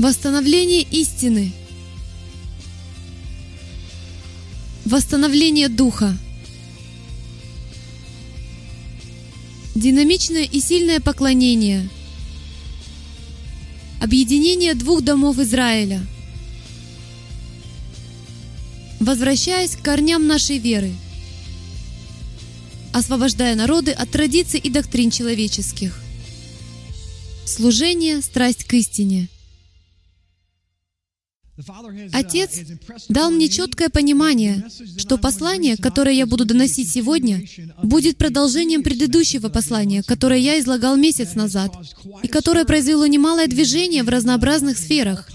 Восстановление истины. Восстановление духа. Динамичное и сильное поклонение. Объединение двух домов Израиля. Возвращаясь к корням нашей веры, освобождая народы от традиций и доктрин человеческих. Служение, страсть к истине – Отец дал мне четкое понимание, что послание, которое я буду доносить сегодня, будет продолжением предыдущего послания, которое я излагал месяц назад, и которое произвело немалое движение в разнообразных сферах,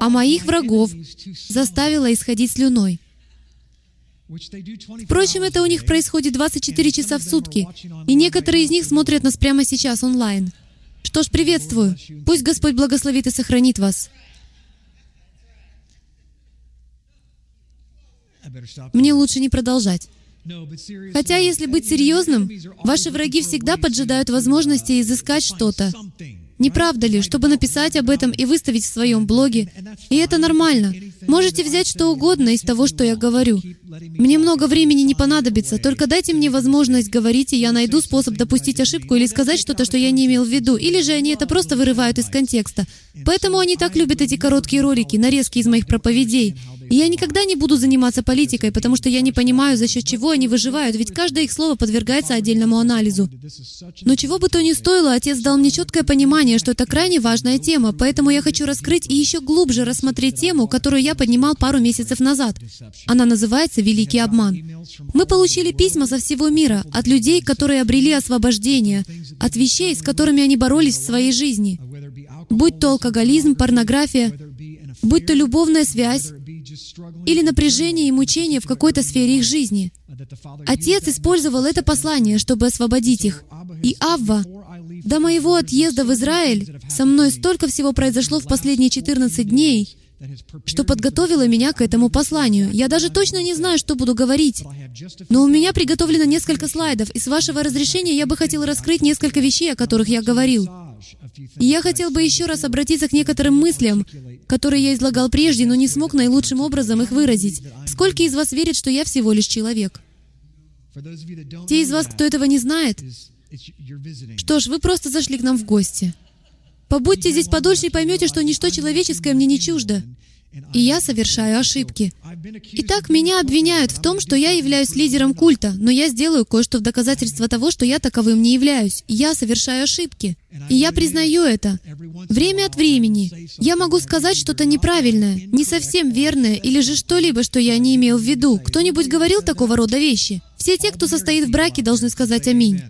а моих врагов заставило исходить слюной. Впрочем, это у них происходит 24 часа в сутки, и некоторые из них смотрят нас прямо сейчас онлайн — что ж, приветствую. Пусть Господь благословит и сохранит вас. Мне лучше не продолжать. Хотя, если быть серьезным, ваши враги всегда поджидают возможности изыскать что-то, не правда ли, чтобы написать об этом и выставить в своем блоге? И это нормально. Можете взять что угодно из того, что я говорю. Мне много времени не понадобится, только дайте мне возможность говорить, и я найду способ допустить ошибку или сказать что-то, что я не имел в виду, или же они это просто вырывают из контекста. Поэтому они так любят эти короткие ролики, нарезки из моих проповедей. И я никогда не буду заниматься политикой, потому что я не понимаю, за счет чего они выживают, ведь каждое их слово подвергается отдельному анализу. Но чего бы то ни стоило, отец дал мне четкое понимание, что это крайне важная тема, поэтому я хочу раскрыть и еще глубже рассмотреть тему, которую я поднимал пару месяцев назад. Она называется «Великий обман». Мы получили письма со всего мира от людей, которые обрели освобождение, от вещей, с которыми они боролись в своей жизни. Будь то алкоголизм, порнография, будь то любовная связь, или напряжение и мучение в какой-то сфере их жизни. Отец использовал это послание, чтобы освободить их. И Авва, до моего отъезда в Израиль со мной столько всего произошло в последние 14 дней, что подготовило меня к этому посланию. Я даже точно не знаю, что буду говорить. Но у меня приготовлено несколько слайдов, и с вашего разрешения я бы хотел раскрыть несколько вещей, о которых я говорил. И я хотел бы еще раз обратиться к некоторым мыслям, которые я излагал прежде, но не смог наилучшим образом их выразить. Сколько из вас верит, что я всего лишь человек? Те из вас, кто этого не знает, что ж, вы просто зашли к нам в гости. Побудьте здесь подольше и поймете, что ничто человеческое мне не чуждо и я совершаю ошибки. Итак, меня обвиняют в том, что я являюсь лидером культа, но я сделаю кое-что в доказательство того, что я таковым не являюсь. Я совершаю ошибки. И я признаю это. Время от времени я могу сказать что-то неправильное, не совсем верное, или же что-либо, что я не имел в виду. Кто-нибудь говорил такого рода вещи? Все те, кто состоит в браке, должны сказать «Аминь».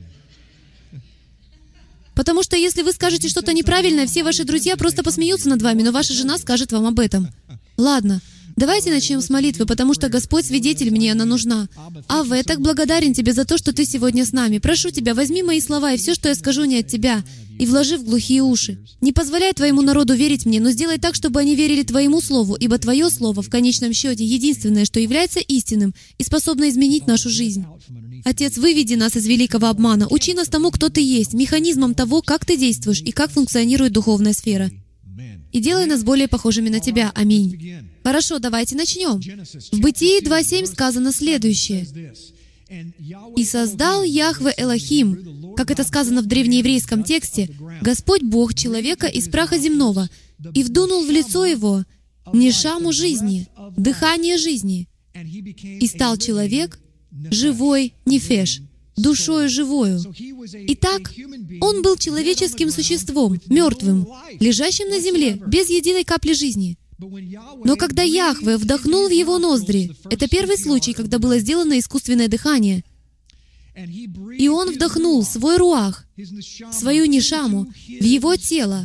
Потому что если вы скажете что-то неправильное, все ваши друзья просто посмеются над вами, но ваша жена скажет вам об этом. Ладно, давайте начнем с молитвы, потому что Господь свидетель, мне она нужна. Ава, я так благодарен Тебе за то, что Ты сегодня с нами. Прошу Тебя, возьми мои слова и все, что я скажу, не от Тебя, и вложи в глухие уши. Не позволяй Твоему народу верить мне, но сделай так, чтобы они верили Твоему Слову, ибо Твое Слово, в конечном счете, единственное, что является истинным и способно изменить нашу жизнь. Отец, выведи нас из великого обмана, учи нас тому, кто Ты есть, механизмом того, как Ты действуешь и как функционирует духовная сфера и делай нас более похожими на Тебя. Аминь. Хорошо, давайте начнем. В Бытии 2.7 сказано следующее. «И создал Яхве Элохим, как это сказано в древнееврейском тексте, Господь Бог человека из праха земного, и вдунул в лицо его нишаму жизни, дыхание жизни, и стал человек живой нефеш, душою живою. Итак, он был человеческим существом, мертвым, лежащим на земле, без единой капли жизни. Но когда Яхве вдохнул в его ноздри, это первый случай, когда было сделано искусственное дыхание, и он вдохнул свой руах, свою нишаму, в его тело,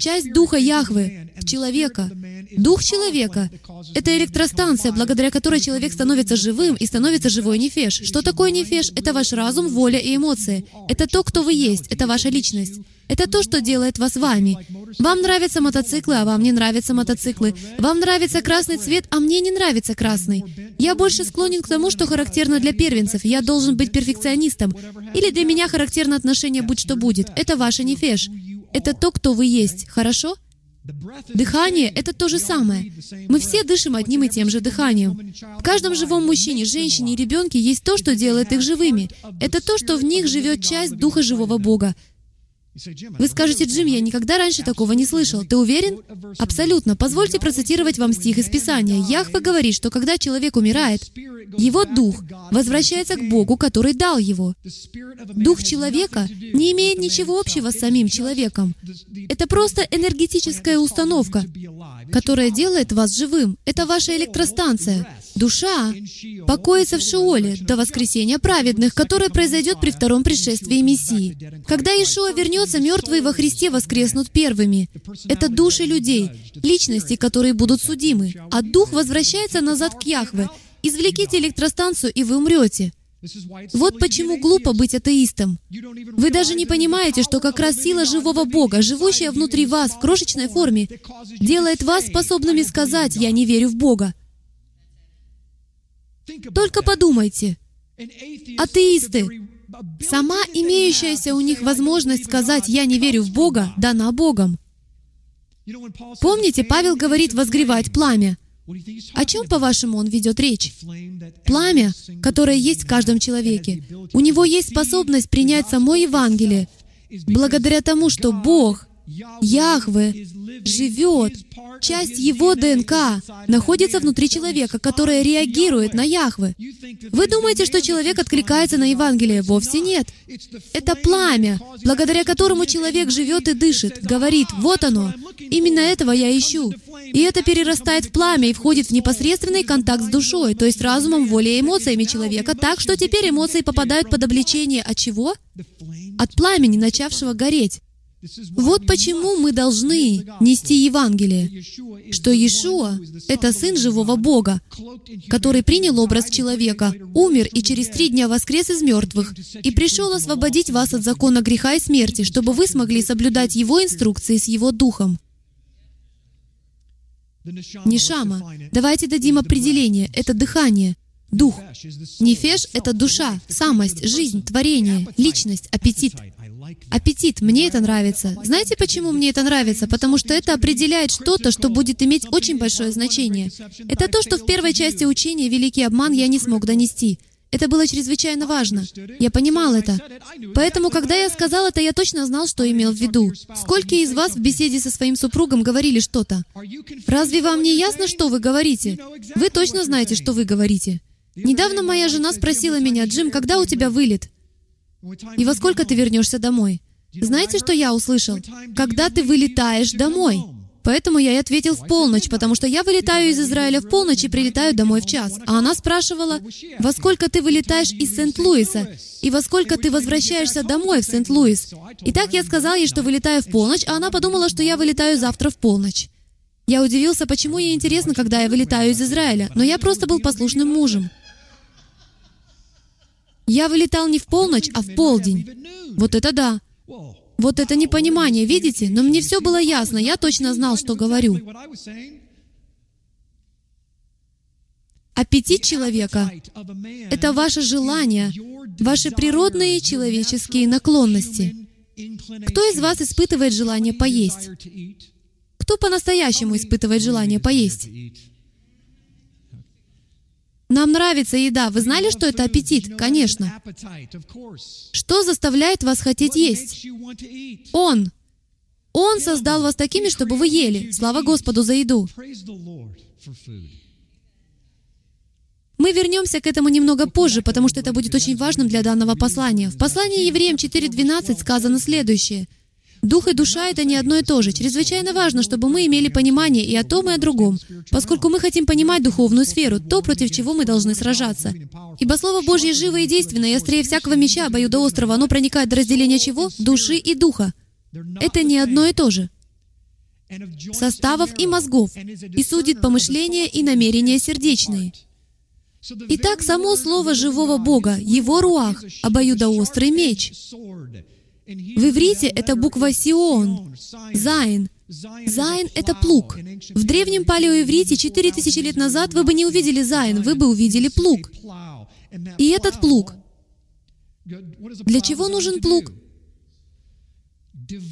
Часть Духа Яхвы в человека. Дух человека — это электростанция, благодаря которой человек становится живым и становится живой нефеш. Что такое нефеш? Это ваш разум, воля и эмоции. Это то, кто вы есть, это ваша личность. Это то, что делает вас вами. Вам нравятся мотоциклы, а вам не нравятся мотоциклы. Вам нравится красный цвет, а мне не нравится красный. Я больше склонен к тому, что характерно для первенцев. Я должен быть перфекционистом. Или для меня характерно отношение «будь что будет». Это ваша нефеш. Это то, кто вы есть. Хорошо? Дыхание — это то же самое. Мы все дышим одним и тем же дыханием. В каждом живом мужчине, женщине и ребенке есть то, что делает их живыми. Это то, что в них живет часть Духа Живого Бога. Вы скажете, Джим, я никогда раньше такого не слышал. Ты уверен? Абсолютно. Позвольте процитировать вам стих из Писания. Яхве говорит, что когда человек умирает, его дух возвращается к Богу, который дал его. Дух человека не имеет ничего общего с самим человеком. Это просто энергетическая установка, которая делает вас живым. Это ваша электростанция. Душа покоится в Шиоле до воскресения праведных, которое произойдет при втором пришествии Мессии. Когда Иешуа вернется, мертвые во Христе воскреснут первыми. Это души людей, личности, которые будут судимы. А Дух возвращается назад к Яхве. Извлеките электростанцию, и вы умрете. Вот почему глупо быть атеистом. Вы даже не понимаете, что как раз сила живого Бога, живущая внутри вас в крошечной форме, делает вас способными сказать «Я не верю в Бога». Только подумайте. Атеисты, сама имеющаяся у них возможность сказать «я не верю в Бога» дана Богом. Помните, Павел говорит «возгревать пламя». О чем, по-вашему, он ведет речь? Пламя, которое есть в каждом человеке. У него есть способность принять само Евангелие, благодаря тому, что Бог Яхве живет, часть его ДНК находится внутри человека, которая реагирует на Яхве. Вы думаете, что человек откликается на Евангелие? Вовсе нет. Это пламя, благодаря которому человек живет и дышит, говорит, вот оно, именно этого я ищу. И это перерастает в пламя и входит в непосредственный контакт с душой, то есть разумом, волей и эмоциями человека, так что теперь эмоции попадают под обличение от чего? От пламени, начавшего гореть. Вот почему мы должны нести Евангелие, что Иешуа — это Сын живого Бога, который принял образ человека, умер и через три дня воскрес из мертвых, и пришел освободить вас от закона греха и смерти, чтобы вы смогли соблюдать Его инструкции с Его Духом. Нишама. Давайте дадим определение. Это дыхание, дух. Нефеш — это душа, самость, жизнь, творение, личность, аппетит. Аппетит, мне это нравится. Знаете, почему мне это нравится? Потому что это определяет что-то, что будет иметь очень большое значение. Это то, что в первой части учения «Великий обман» я не смог донести. Это было чрезвычайно важно. Я понимал это. Поэтому, когда я сказал это, я точно знал, что имел в виду. Сколько из вас в беседе со своим супругом говорили что-то? Разве вам не ясно, что вы говорите? Вы точно знаете, что вы говорите. Недавно моя жена спросила меня, «Джим, когда у тебя вылет?» И во сколько ты вернешься домой? Знаете, что я услышал? Когда ты вылетаешь домой. Поэтому я и ответил в полночь, потому что я вылетаю из Израиля в полночь и прилетаю домой в час. А она спрашивала, во сколько ты вылетаешь из Сент-Луиса и во сколько ты возвращаешься домой в Сент-Луис. И так я сказал ей, что вылетаю в полночь, а она подумала, что я вылетаю завтра в полночь. Я удивился, почему ей интересно, когда я вылетаю из Израиля, но я просто был послушным мужем. Я вылетал не в полночь, а в полдень. Вот это да. Вот это непонимание, видите? Но мне все было ясно, я точно знал, что говорю. Аппетит человека — это ваше желание, ваши природные человеческие наклонности. Кто из вас испытывает желание поесть? Кто по-настоящему испытывает желание поесть? Нам нравится еда. Вы знали, что это аппетит? Конечно. Что заставляет вас хотеть есть? Он. Он создал вас такими, чтобы вы ели. Слава Господу за еду. Мы вернемся к этому немного позже, потому что это будет очень важным для данного послания. В послании Евреям 4.12 сказано следующее. Дух и душа — это не одно и то же. Чрезвычайно важно, чтобы мы имели понимание и о том, и о другом, поскольку мы хотим понимать духовную сферу, то, против чего мы должны сражаться. Ибо Слово Божье живо и действенно, и острее всякого меча, обоюдоострого, оно проникает до разделения чего? Души и духа. Это не одно и то же. составов и мозгов, и судит помышления и намерения сердечные. Итак, само слово живого Бога, Его руах, обоюдоострый меч. В иврите это буква Сион, Зайн. Зайн — это плуг. В древнем палеоиврите 4000 лет назад вы бы не увидели Зайн, вы бы увидели плуг. И этот плуг. Для чего нужен плуг?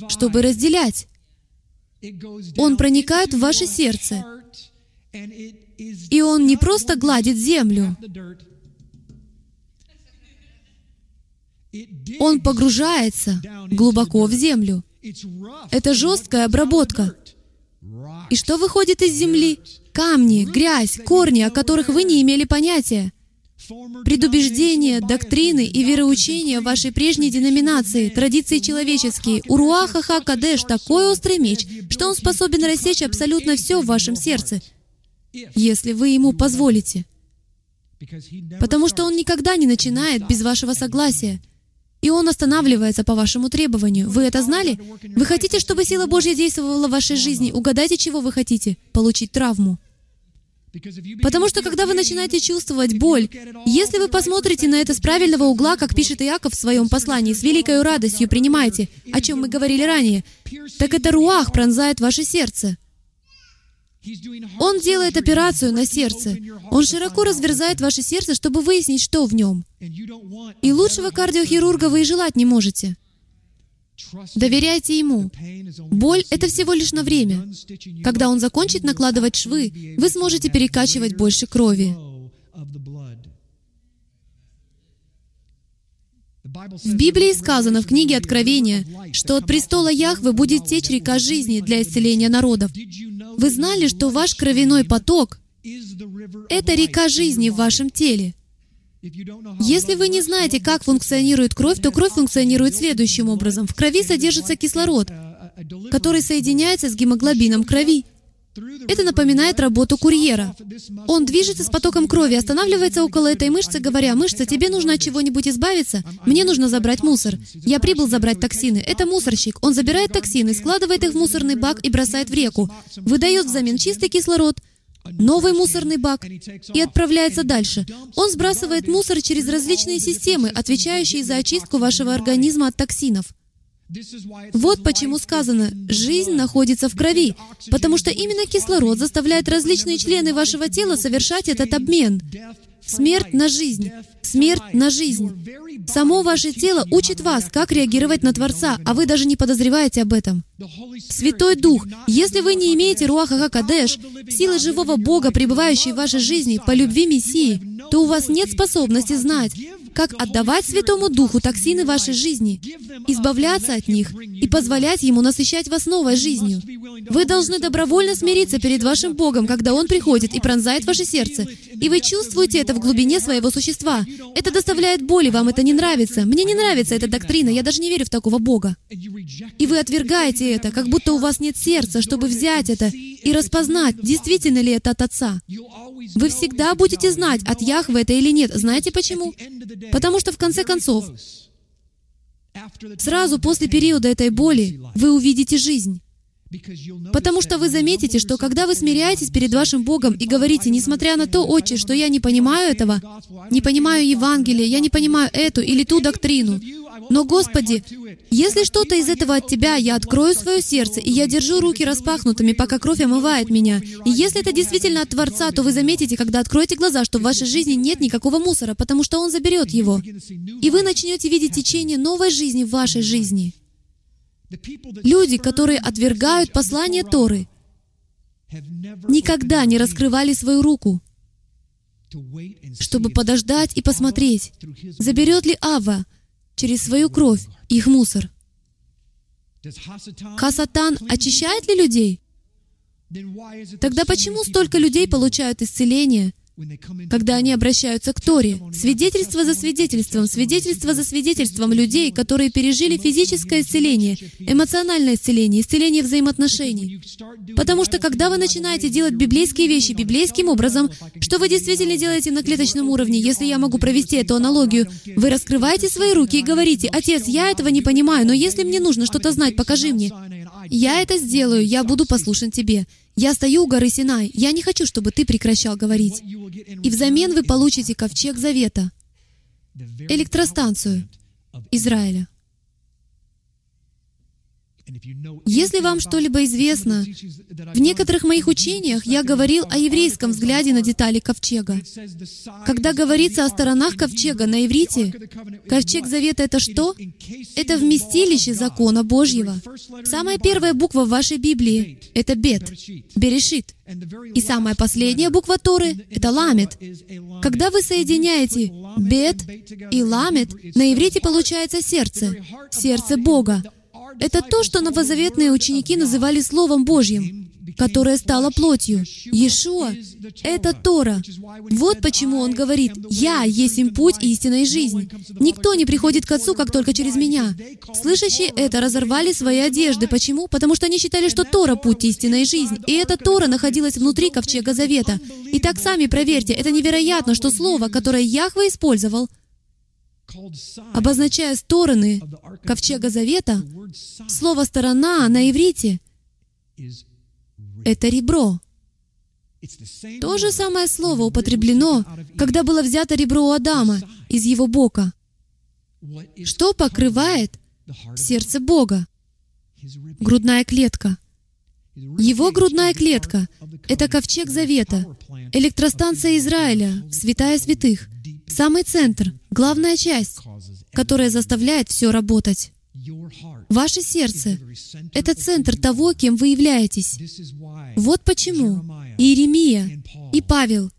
Чтобы разделять. Он проникает в ваше сердце. И он не просто гладит землю. Он погружается глубоко в землю. Это жесткая обработка. И что выходит из земли? Камни, грязь, корни, о которых вы не имели понятия. Предубеждения, доктрины и вероучения вашей прежней деноминации, традиции человеческие. У Руаха Хакадеш такой острый меч, что он способен рассечь абсолютно все в вашем сердце, если вы ему позволите. Потому что он никогда не начинает без вашего согласия. И он останавливается по вашему требованию. Вы это знали? Вы хотите, чтобы сила Божья действовала в вашей жизни? Угадайте, чего вы хотите? Получить травму. Потому что когда вы начинаете чувствовать боль, если вы посмотрите на это с правильного угла, как пишет Иаков в своем послании, с великой радостью принимайте, о чем мы говорили ранее, так это руах пронзает ваше сердце. Он делает операцию на сердце. Он широко разверзает ваше сердце, чтобы выяснить, что в нем. И лучшего кардиохирурга вы и желать не можете. Доверяйте Ему. Боль — это всего лишь на время. Когда Он закончит накладывать швы, вы сможете перекачивать больше крови. В Библии сказано в книге Откровения, что от престола Яхвы будет течь река жизни для исцеления народов. Вы знали, что ваш кровяной поток — это река жизни в вашем теле. Если вы не знаете, как функционирует кровь, то кровь функционирует следующим образом. В крови содержится кислород, который соединяется с гемоглобином крови. Это напоминает работу курьера. Он движется с потоком крови, останавливается около этой мышцы, говоря, «Мышца, тебе нужно от чего-нибудь избавиться? Мне нужно забрать мусор. Я прибыл забрать токсины. Это мусорщик. Он забирает токсины, складывает их в мусорный бак и бросает в реку. Выдает взамен чистый кислород, новый мусорный бак и отправляется дальше. Он сбрасывает мусор через различные системы, отвечающие за очистку вашего организма от токсинов. Вот почему сказано, жизнь находится в крови, потому что именно кислород заставляет различные члены вашего тела совершать этот обмен. Смерть на жизнь. Смерть на жизнь. Само ваше тело учит вас, как реагировать на Творца, а вы даже не подозреваете об этом. Святой Дух, если вы не имеете Руаха Хакадеш, силы живого Бога, пребывающей в вашей жизни по любви Мессии, то у вас нет способности знать, как отдавать Святому Духу токсины вашей жизни, избавляться от них и позволять Ему насыщать вас новой жизнью. Вы должны добровольно смириться перед вашим Богом, когда Он приходит и пронзает ваше сердце, и вы чувствуете это в глубине своего существа. Это доставляет боль, и вам это не нравится. Мне не нравится эта доктрина, я даже не верю в такого Бога. И вы отвергаете это, как будто у вас нет сердца, чтобы взять это и распознать, действительно ли это от Отца. Вы всегда будете знать, от Яхвы это или нет. Знаете почему? Потому что в конце концов, сразу после периода этой боли вы увидите жизнь. Потому что вы заметите, что когда вы смиряетесь перед вашим Богом и говорите, несмотря на то, Отче, что я не понимаю этого, не понимаю Евангелия, я не понимаю эту или ту доктрину, но, Господи, если что-то из этого от Тебя, я открою свое сердце, и я держу руки распахнутыми, пока кровь омывает меня. И если это действительно от Творца, то вы заметите, когда откроете глаза, что в вашей жизни нет никакого мусора, потому что Он заберет его. И вы начнете видеть течение новой жизни в вашей жизни. Люди, которые отвергают послание Торы, никогда не раскрывали свою руку, чтобы подождать и посмотреть, заберет ли Ава через свою кровь их мусор. Хасатан очищает ли людей? Тогда почему столько людей получают исцеление – когда они обращаются к Торе. Свидетельство за свидетельством, свидетельство за свидетельством людей, которые пережили физическое исцеление, эмоциональное исцеление, исцеление взаимоотношений. Потому что когда вы начинаете делать библейские вещи библейским образом, что вы действительно делаете на клеточном уровне, если я могу провести эту аналогию, вы раскрываете свои руки и говорите, «Отец, я этого не понимаю, но если мне нужно что-то знать, покажи мне». Я это сделаю, я буду послушен тебе. Я стою у горы Синай, я не хочу, чтобы ты прекращал говорить. И взамен вы получите ковчег завета, электростанцию Израиля. Если вам что-либо известно, в некоторых моих учениях я говорил о еврейском взгляде на детали ковчега. Когда говорится о сторонах ковчега на иврите, ковчег завета — это что? Это вместилище закона Божьего. Самая первая буква в вашей Библии — это бет, берешит. И самая последняя буква Торы — это ламет. Когда вы соединяете бет и ламет, на иврите получается сердце, сердце Бога. Это то, что новозаветные ученики называли Словом Божьим, которое стало плотью. Иешуа — это Тора. Вот почему он говорит, «Я есть им путь, истина и жизнь. Никто не приходит к Отцу, как только через Меня». Слышащие это разорвали свои одежды. Почему? Потому что они считали, что Тора — путь, истина и жизнь. И эта Тора находилась внутри Ковчега Завета. И так сами проверьте, это невероятно, что слово, которое Яхва использовал — обозначая стороны Ковчега Завета, слово «сторона» на иврите — это ребро. То же самое слово употреблено, когда было взято ребро у Адама из его бока. Что покрывает сердце Бога? Грудная клетка. Его грудная клетка — это ковчег завета, электростанция Израиля, святая святых, самый центр, главная часть, которая заставляет все работать. Ваше сердце — это центр того, кем вы являетесь. Вот почему Иеремия и Павел,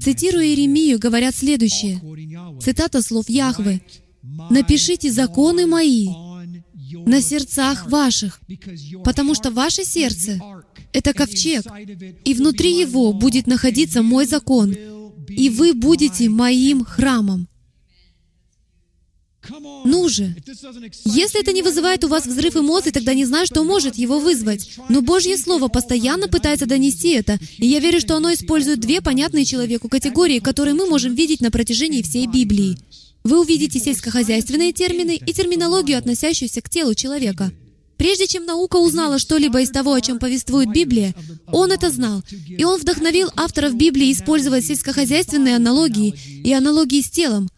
цитируя Иеремию, говорят следующее. Цитата слов Яхвы. «Напишите законы мои на сердцах ваших, потому что ваше сердце — это ковчег, и внутри его будет находиться мой закон, и вы будете моим храмом. Ну же! Если это не вызывает у вас взрыв эмоций, тогда не знаю, что может его вызвать. Но Божье Слово постоянно пытается донести это, и я верю, что оно использует две понятные человеку категории, которые мы можем видеть на протяжении всей Библии. Вы увидите сельскохозяйственные термины и терминологию, относящуюся к телу человека. Прежде чем наука узнала что-либо из того, о чем повествует Библия, он это знал. И он вдохновил авторов Библии использовать сельскохозяйственные аналогии и аналогии с телом,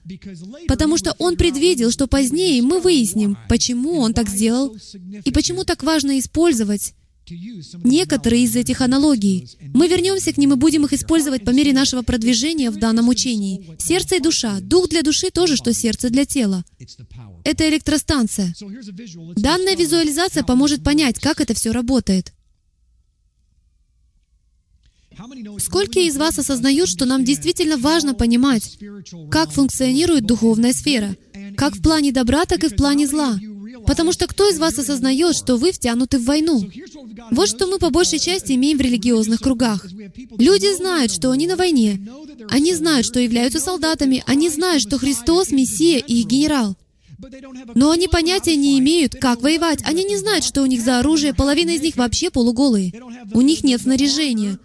потому что он предвидел, что позднее мы выясним, почему он так сделал и почему так важно использовать некоторые из этих аналогий. Мы вернемся к ним и будем их использовать по мере нашего продвижения в данном учении. Сердце и душа. Дух для души тоже, что сердце для тела. Это электростанция. Данная визуализация поможет понять, как это все работает. Сколько из вас осознают, что нам действительно важно понимать, как функционирует духовная сфера, как в плане добра, так и в плане зла? Потому что кто из вас осознает, что вы втянуты в войну? Вот что мы по большей части имеем в религиозных кругах. Люди знают, что они на войне. Они знают, что являются солдатами. Они знают, что Христос — Мессия и их генерал. Но они понятия не имеют, как воевать. Они не знают, что у них за оружие. Половина из них вообще полуголые. У них нет снаряжения,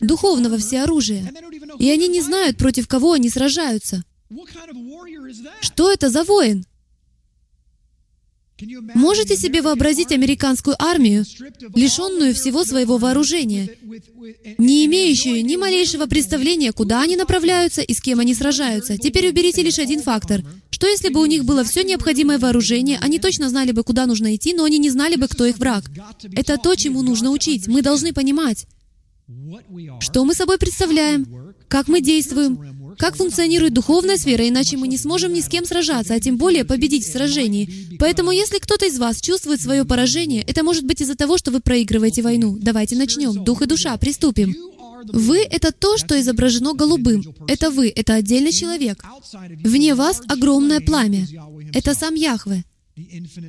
духовного всеоружия. И они не знают, против кого они сражаются. Что это за воин? Можете себе вообразить американскую армию, лишенную всего своего вооружения, не имеющую ни малейшего представления, куда они направляются и с кем они сражаются? Теперь уберите лишь один фактор. Что если бы у них было все необходимое вооружение, они точно знали бы, куда нужно идти, но они не знали бы, кто их враг? Это то, чему нужно учить. Мы должны понимать, что мы собой представляем, как мы действуем, как функционирует духовная сфера, иначе мы не сможем ни с кем сражаться, а тем более победить в сражении. Поэтому, если кто-то из вас чувствует свое поражение, это может быть из-за того, что вы проигрываете войну. Давайте начнем. Дух и душа, приступим. Вы — это то, что изображено голубым. Это вы, это отдельный человек. Вне вас огромное пламя. Это сам Яхве.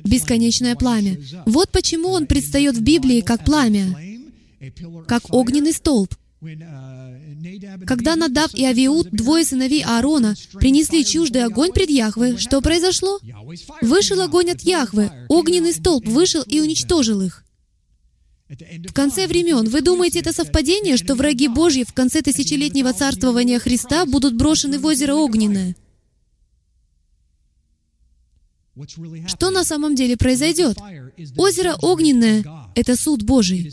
Бесконечное пламя. Вот почему он предстает в Библии как пламя, как огненный столб. Когда Надав и Авиуд, двое сыновей Аарона, принесли чуждый огонь пред Яхве, что произошло? Вышел огонь от Яхвы, огненный столб вышел и уничтожил их. В конце времен, вы думаете, это совпадение, что враги Божьи в конце тысячелетнего царствования Христа будут брошены в озеро Огненное? Что на самом деле произойдет? Озеро огненное — это суд Божий.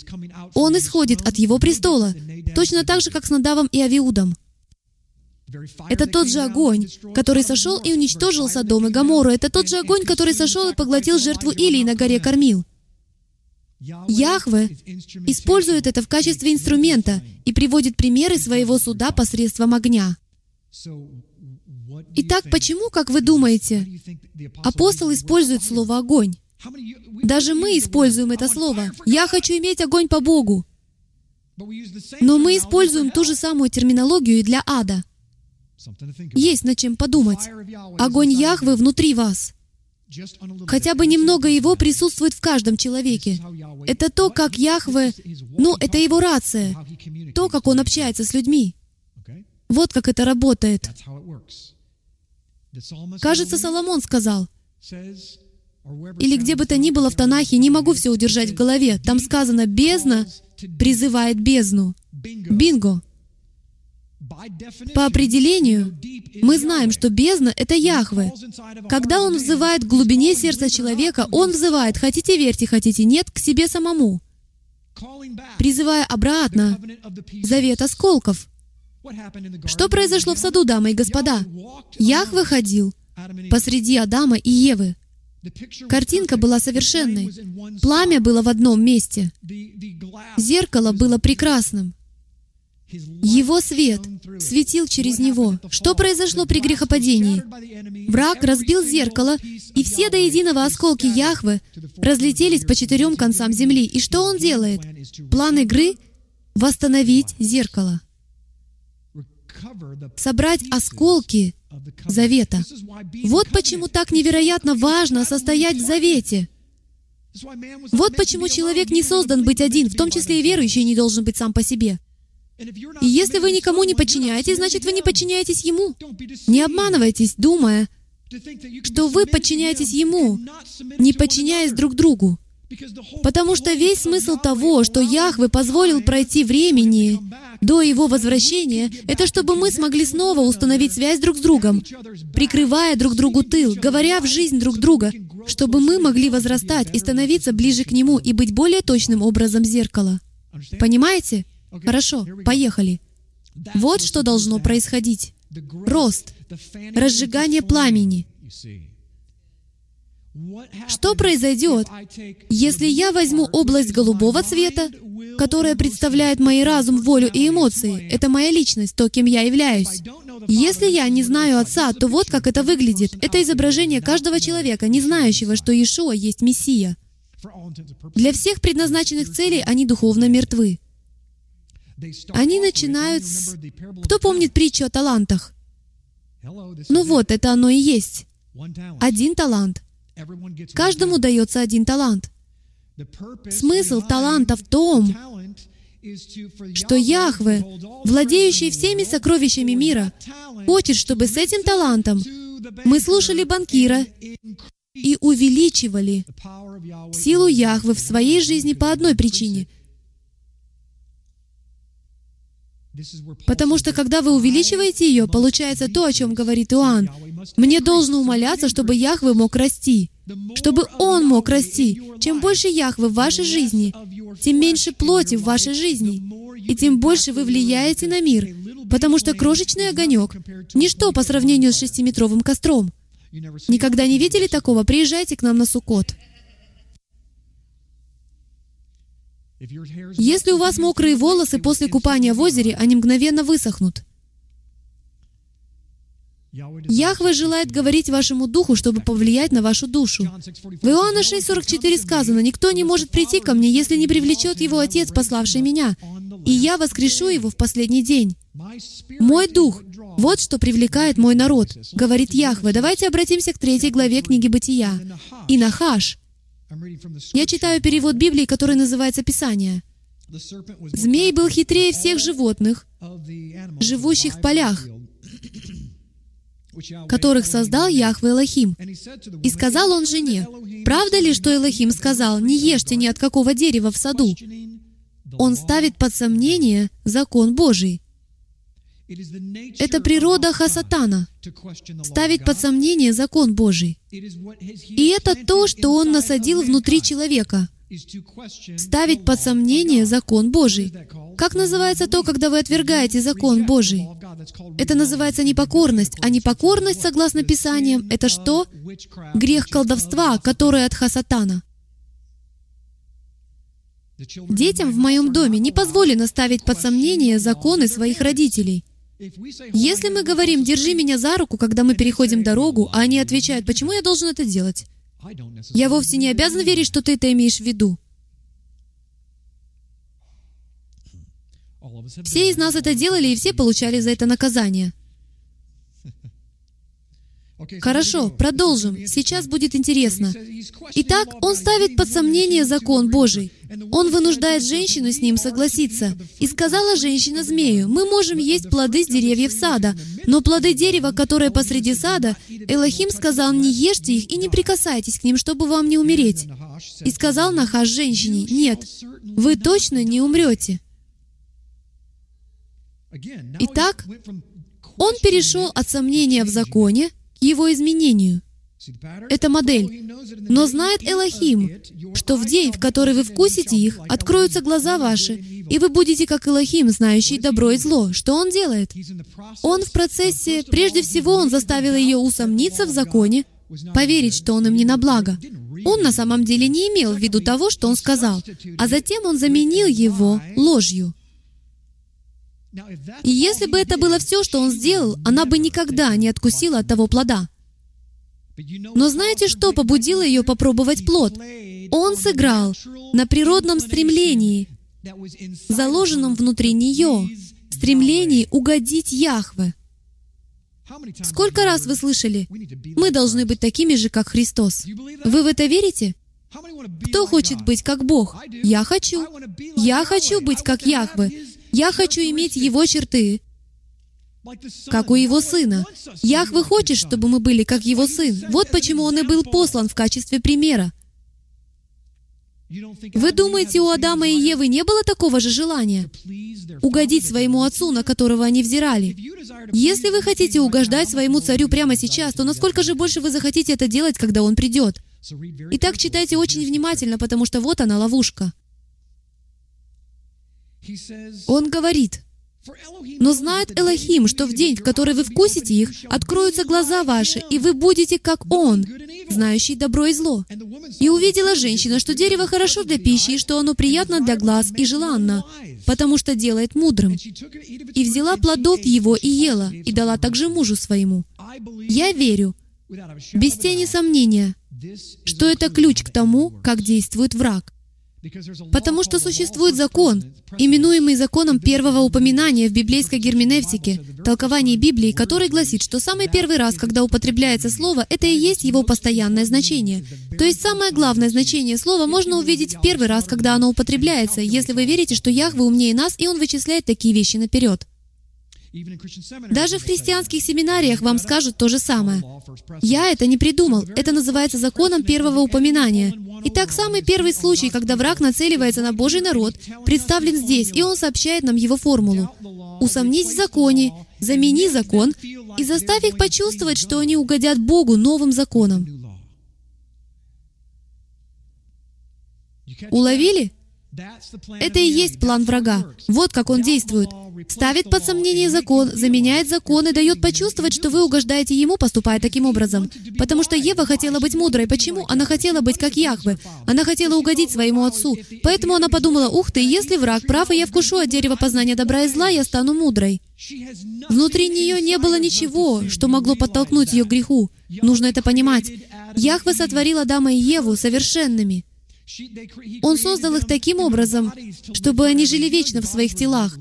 Он исходит от Его престола, точно так же, как с Надавом и Авиудом. Это тот же огонь, который сошел и уничтожил Содом и Гамору. Это тот же огонь, который сошел и поглотил жертву Илии на горе Кормил. Яхве использует это в качестве инструмента и приводит примеры своего суда посредством огня. Итак, почему, как вы думаете, апостол использует слово «огонь»? Даже мы используем это слово. «Я хочу иметь огонь по Богу». Но мы используем ту же самую терминологию и для ада. Есть над чем подумать. Огонь Яхвы внутри вас. Хотя бы немного его присутствует в каждом человеке. Это то, как Яхве, ну, это его рация, то, как он общается с людьми. Вот как это работает. Кажется, Соломон сказал, или где бы то ни было в Танахе, не могу все удержать в голове. Там сказано «бездна призывает бездну». Бинго! По определению, мы знаем, что бездна — это Яхве. Когда Он взывает к глубине сердца человека, Он взывает, хотите верьте, хотите нет, к себе самому, призывая обратно завет осколков. Что произошло в саду, дамы и господа? Яхве ходил посреди Адама и Евы. Картинка была совершенной. Пламя было в одном месте. Зеркало было прекрасным. Его свет светил через него. Что произошло при грехопадении? Враг разбил зеркало, и все до единого осколки Яхвы разлетелись по четырем концам земли. И что он делает? План игры — восстановить зеркало. Собрать осколки завета. Вот почему так невероятно важно состоять в завете. Вот почему человек не создан быть один, в том числе и верующий не должен быть сам по себе. И если вы никому не подчиняетесь, значит, вы не подчиняетесь Ему. Не обманывайтесь, думая, что вы подчиняетесь Ему, не подчиняясь друг другу. Потому что весь смысл того, что Яхве позволил пройти времени до Его возвращения, это чтобы мы смогли снова установить связь друг с другом, прикрывая друг другу тыл, говоря в жизнь друг друга, чтобы мы могли возрастать и становиться ближе к Нему и быть более точным образом зеркала. Понимаете? Хорошо, поехали. Вот что должно происходить. Рост, разжигание пламени. Что произойдет, если я возьму область голубого цвета, которая представляет мой разум, волю и эмоции? Это моя личность, то, кем я являюсь. Если я не знаю Отца, то вот как это выглядит. Это изображение каждого человека, не знающего, что Иешуа есть Мессия. Для всех предназначенных целей они духовно мертвы. Они начинают с... Кто помнит притчу о талантах? Ну вот, это оно и есть. Один талант. Каждому дается один талант. Смысл таланта в том, что Яхве, владеющий всеми сокровищами мира, хочет, чтобы с этим талантом мы слушали банкира и увеличивали силу Яхвы в своей жизни по одной причине — Потому что когда вы увеличиваете ее, получается то, о чем говорит Иоанн. Мне должно умоляться, чтобы Яхве мог расти. Чтобы Он мог расти. Чем больше Яхвы в вашей жизни, тем меньше плоти в вашей жизни. И тем больше вы влияете на мир. Потому что крошечный огонек — ничто по сравнению с шестиметровым костром. Никогда не видели такого? Приезжайте к нам на Суккот. Если у вас мокрые волосы после купания в озере, они мгновенно высохнут. Яхве желает говорить вашему духу, чтобы повлиять на вашу душу. В Иоанна 6,44 сказано, «Никто не может прийти ко мне, если не привлечет его Отец, пославший меня, и я воскрешу его в последний день». Мой дух — вот что привлекает мой народ, говорит Яхве. Давайте обратимся к третьей главе книги Бытия. И Нахаш, я читаю перевод Библии, который называется «Писание». Змей был хитрее всех животных, живущих в полях, которых создал Яхве Элохим. И сказал он жене, «Правда ли, что Элохим сказал, не ешьте ни от какого дерева в саду?» Он ставит под сомнение закон Божий. Это природа Хасатана — ставить под сомнение закон Божий. И это то, что он насадил внутри человека — ставить под сомнение закон Божий. Как называется то, когда вы отвергаете закон Божий? Это называется непокорность, а непокорность, согласно Писаниям, это что? Грех колдовства, который от Хасатана. Детям в моем доме не позволено ставить под сомнение законы своих родителей. Если мы говорим «держи меня за руку», когда мы переходим дорогу, а они отвечают «почему я должен это делать?» Я вовсе не обязан верить, что ты это имеешь в виду. Все из нас это делали, и все получали за это наказание. Хорошо, продолжим. Сейчас будет интересно. Итак, он ставит под сомнение закон Божий. Он вынуждает женщину с ним согласиться. И сказала женщина змею, «Мы можем есть плоды с деревьев сада, но плоды дерева, которое посреди сада, Элохим сказал, не ешьте их и не прикасайтесь к ним, чтобы вам не умереть». И сказал Нахаш женщине, «Нет, вы точно не умрете». Итак, он перешел от сомнения в законе его изменению. Это модель. Но знает Элохим, что в день, в который вы вкусите их, откроются глаза ваши, и вы будете как Элохим, знающий добро и зло. Что он делает? Он в процессе, прежде всего, он заставил ее усомниться в законе, поверить, что он им не на благо. Он на самом деле не имел в виду того, что он сказал, а затем он заменил его ложью. И если бы это было все, что он сделал, она бы никогда не откусила от того плода. Но знаете, что побудило ее попробовать плод? Он сыграл на природном стремлении, заложенном внутри нее, стремлении угодить Яхве. Сколько раз вы слышали, мы должны быть такими же, как Христос? Вы в это верите? Кто хочет быть как Бог? Я хочу. Я хочу быть как Яхве. Я хочу иметь Его черты, как у Его Сына. Яхве хочет, чтобы мы были как Его Сын. Вот почему Он и был послан в качестве примера. Вы думаете, у Адама и Евы не было такого же желания угодить своему отцу, на которого они взирали? Если вы хотите угождать своему царю прямо сейчас, то насколько же больше вы захотите это делать, когда он придет? Итак, читайте очень внимательно, потому что вот она ловушка. Он говорит, но знает Элохим, что в день, в который вы вкусите их, откроются глаза ваши, и вы будете как Он, знающий добро и зло. И увидела женщина, что дерево хорошо для пищи, и что оно приятно для глаз и желанно, потому что делает мудрым. И взяла плодов его и ела, и дала также мужу своему. Я верю, без тени сомнения, что это ключ к тому, как действует враг. Потому что существует закон, именуемый законом первого упоминания в библейской герменевтике, толковании Библии, который гласит, что самый первый раз, когда употребляется слово, это и есть его постоянное значение. То есть самое главное значение слова можно увидеть в первый раз, когда оно употребляется, если вы верите, что Яхве умнее нас, и Он вычисляет такие вещи наперед. Даже в христианских семинариях вам скажут то же самое. Я это не придумал. Это называется законом первого упоминания. Итак, самый первый случай, когда враг нацеливается на Божий народ, представлен здесь, и он сообщает нам его формулу. Усомнись в законе, замени закон и заставь их почувствовать, что они угодят Богу новым законом. Уловили? Это и есть план врага. Вот как он действует. Ставит под сомнение закон, заменяет закон и дает почувствовать, что вы угождаете ему, поступая таким образом. Потому что Ева хотела быть мудрой. Почему? Она хотела быть как Яхве. Она хотела угодить своему отцу. Поэтому она подумала, ух ты, если враг прав, и я вкушу от дерева познания добра и зла, я стану мудрой. Внутри нее не было ничего, что могло подтолкнуть ее к греху. Нужно это понимать. Яхве сотворил Адама и Еву совершенными. Он создал их таким образом, чтобы они жили вечно в своих телах.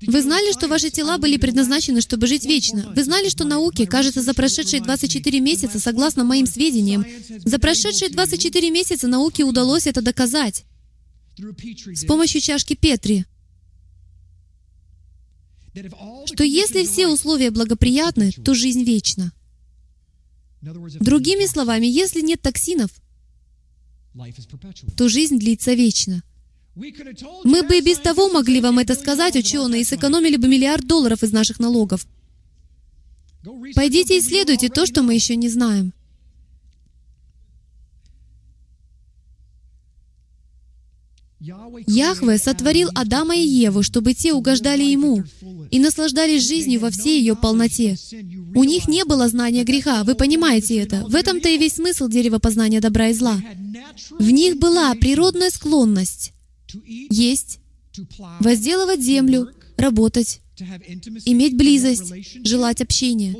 Вы знали, что ваши тела были предназначены, чтобы жить вечно? Вы знали, что науке, кажется, за прошедшие 24 месяца, согласно моим сведениям, за прошедшие 24 месяца науке удалось это доказать с помощью чашки Петри, что если все условия благоприятны, то жизнь вечна. Другими словами, если нет токсинов, то жизнь длится вечно. Мы бы и без того могли вам это сказать, ученые, и сэкономили бы миллиард долларов из наших налогов. Пойдите исследуйте то, что мы еще не знаем. Яхве сотворил Адама и Еву, чтобы те угождали Ему и наслаждались жизнью во всей ее полноте. У них не было знания греха, вы понимаете это. В этом-то и весь смысл дерева познания добра и зла. В них была природная склонность есть, возделывать землю, работать, иметь близость, желать общения.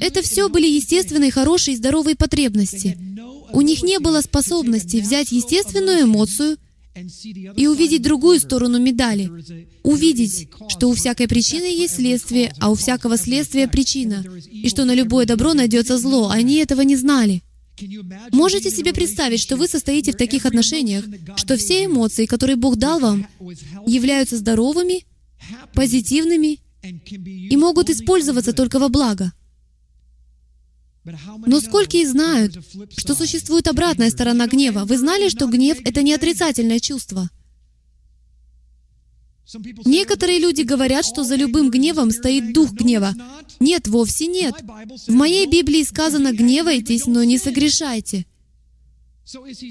Это все были естественные, хорошие и здоровые потребности. У них не было способности взять естественную эмоцию и увидеть другую сторону медали. Увидеть, что у всякой причины есть следствие, а у всякого следствия причина, и что на любое добро найдется зло. Они этого не знали. Можете себе представить, что вы состоите в таких отношениях, что все эмоции, которые Бог дал вам, являются здоровыми, позитивными и могут использоваться только во благо. Но сколько и знают, что существует обратная сторона гнева? Вы знали, что гнев — это не отрицательное чувство? Некоторые люди говорят, что за любым гневом стоит дух гнева. Нет, вовсе нет. В моей Библии сказано «гневайтесь, но не согрешайте».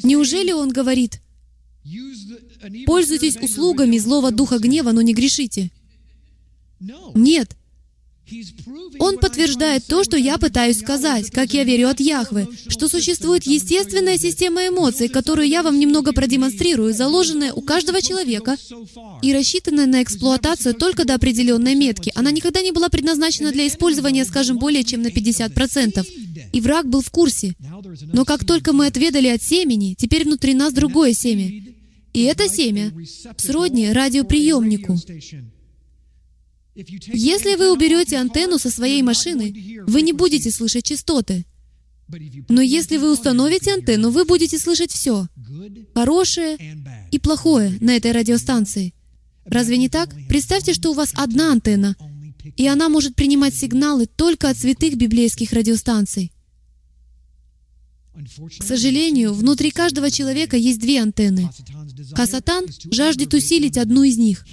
Неужели он говорит «пользуйтесь услугами злого духа гнева, но не грешите»? Нет. Он подтверждает то, что я пытаюсь сказать, как я верю от Яхвы, что существует естественная система эмоций, которую я вам немного продемонстрирую, заложенная у каждого человека и рассчитанная на эксплуатацию только до определенной метки. Она никогда не была предназначена для использования, скажем, более чем на 50%. И враг был в курсе. Но как только мы отведали от семени, теперь внутри нас другое семя. И это семя сродни радиоприемнику. Если вы уберете антенну со своей машины, вы не будете слышать частоты. Но если вы установите антенну, вы будете слышать все, хорошее и плохое на этой радиостанции. Разве не так? Представьте, что у вас одна антенна, и она может принимать сигналы только от святых библейских радиостанций. К сожалению, внутри каждого человека есть две антенны. Касатан жаждет усилить одну из них,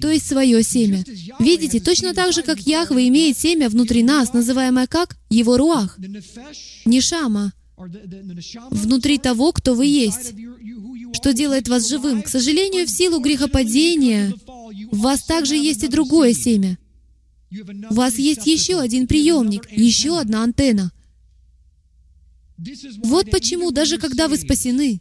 то есть свое семя. Видите, точно так же, как Яхва имеет семя внутри нас, называемое как? Его руах. Нишама. Внутри того, кто вы есть. Что делает вас живым. К сожалению, в силу грехопадения в вас также есть и другое семя. У вас есть еще один приемник, еще одна антенна. Вот почему, даже когда вы спасены,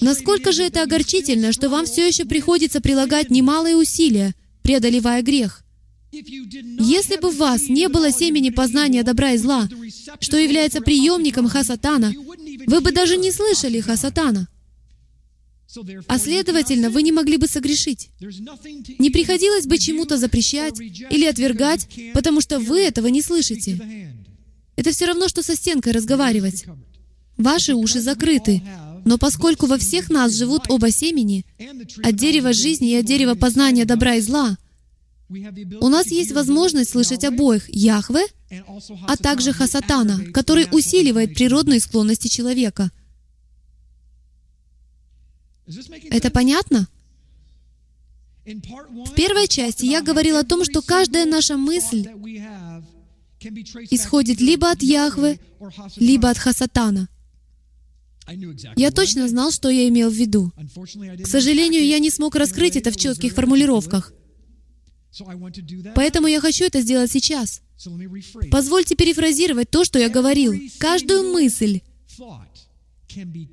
насколько же это огорчительно, что вам все еще приходится прилагать немалые усилия, преодолевая грех. Если бы в вас не было семени познания добра и зла, что является приемником Хасатана, вы бы даже не слышали Хасатана. А следовательно, вы не могли бы согрешить. Не приходилось бы чему-то запрещать или отвергать, потому что вы этого не слышите. Это все равно, что со стенкой разговаривать. Ваши уши закрыты, но поскольку во всех нас живут оба семени, от дерева жизни и от дерева познания добра и зла, у нас есть возможность слышать обоих Яхве, а также Хасатана, который усиливает природные склонности человека. Это понятно? В первой части я говорил о том, что каждая наша мысль исходит либо от Яхвы, либо от Хасатана. Я точно знал, что я имел в виду. К сожалению, я не смог раскрыть это в четких формулировках. Поэтому я хочу это сделать сейчас. Позвольте перефразировать то, что я говорил. Каждую мысль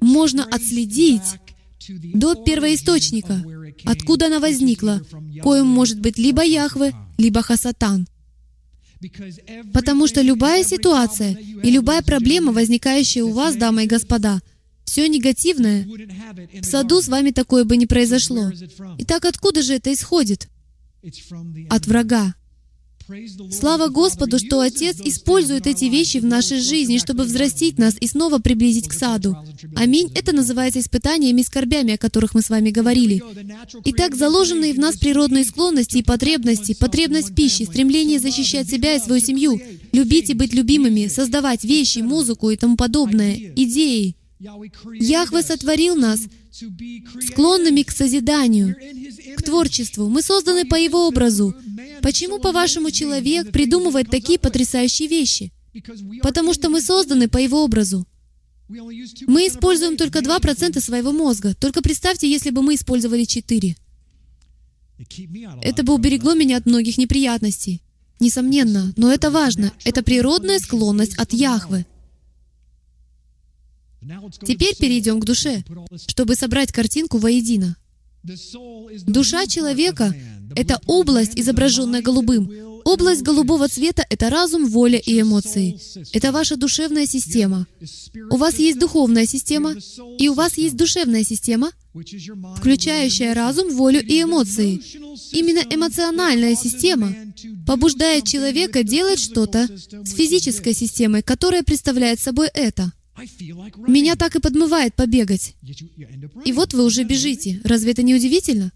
можно отследить до первоисточника, откуда она возникла, коим может быть либо Яхве, либо Хасатан. Потому что любая ситуация и любая проблема, возникающая у вас, дамы и господа, все негативное, в саду с вами такое бы не произошло. Итак, откуда же это исходит? От врага. Слава Господу, что Отец использует эти вещи в нашей жизни, чтобы взрастить нас и снова приблизить к саду. Аминь. Это называется испытаниями и скорбями, о которых мы с вами говорили. Итак, заложенные в нас природные склонности и потребности, потребность в пище, стремление защищать себя и свою семью, любить и быть любимыми, создавать вещи, музыку и тому подобное, идеи, Яхве сотворил нас склонными к созиданию, к творчеству. Мы созданы по Его образу. Почему, по-вашему, человек придумывает такие потрясающие вещи? Потому что мы созданы по Его образу. Мы используем только 2% своего мозга. Только представьте, если бы мы использовали 4%. Это бы уберегло меня от многих неприятностей. Несомненно, но это важно. Это природная склонность от Яхвы. Теперь перейдем к душе, чтобы собрать картинку воедино. Душа человека — это область, изображенная голубым. Область голубого цвета — это разум, воля и эмоции. Это ваша душевная система. У вас есть духовная система, и у вас есть душевная система, включающая разум, волю и эмоции. Именно эмоциональная система побуждает человека делать что-то с физической системой, которая представляет собой это — меня так и подмывает побегать. И вот вы уже бежите. Разве это не удивительно?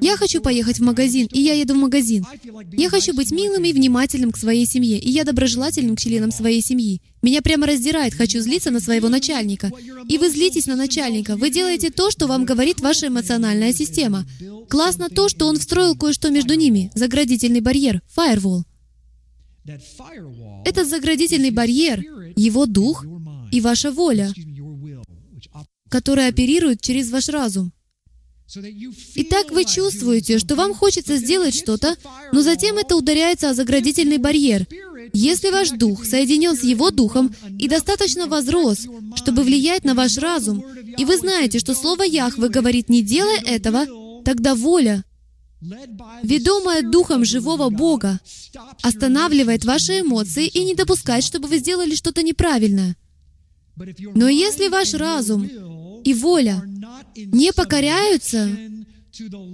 Я хочу поехать в магазин, и я еду в магазин. Я хочу быть милым и внимательным к своей семье, и я доброжелательным к членам своей семьи. Меня прямо раздирает, хочу злиться на своего начальника. И вы злитесь на начальника. Вы делаете то, что вам говорит ваша эмоциональная система. Классно то, что он встроил кое-что между ними. Заградительный барьер, firewall. Этот заградительный барьер, его дух — и ваша воля, которая оперирует через ваш разум. Итак, вы чувствуете, что вам хочется сделать что-то, но затем это ударяется о заградительный барьер. Если ваш дух соединен с его духом и достаточно возрос, чтобы влиять на ваш разум, и вы знаете, что слово Яхве говорит «не делай этого», тогда воля, ведомая духом живого Бога, останавливает ваши эмоции и не допускает, чтобы вы сделали что-то неправильное. Но если ваш разум и воля не покоряются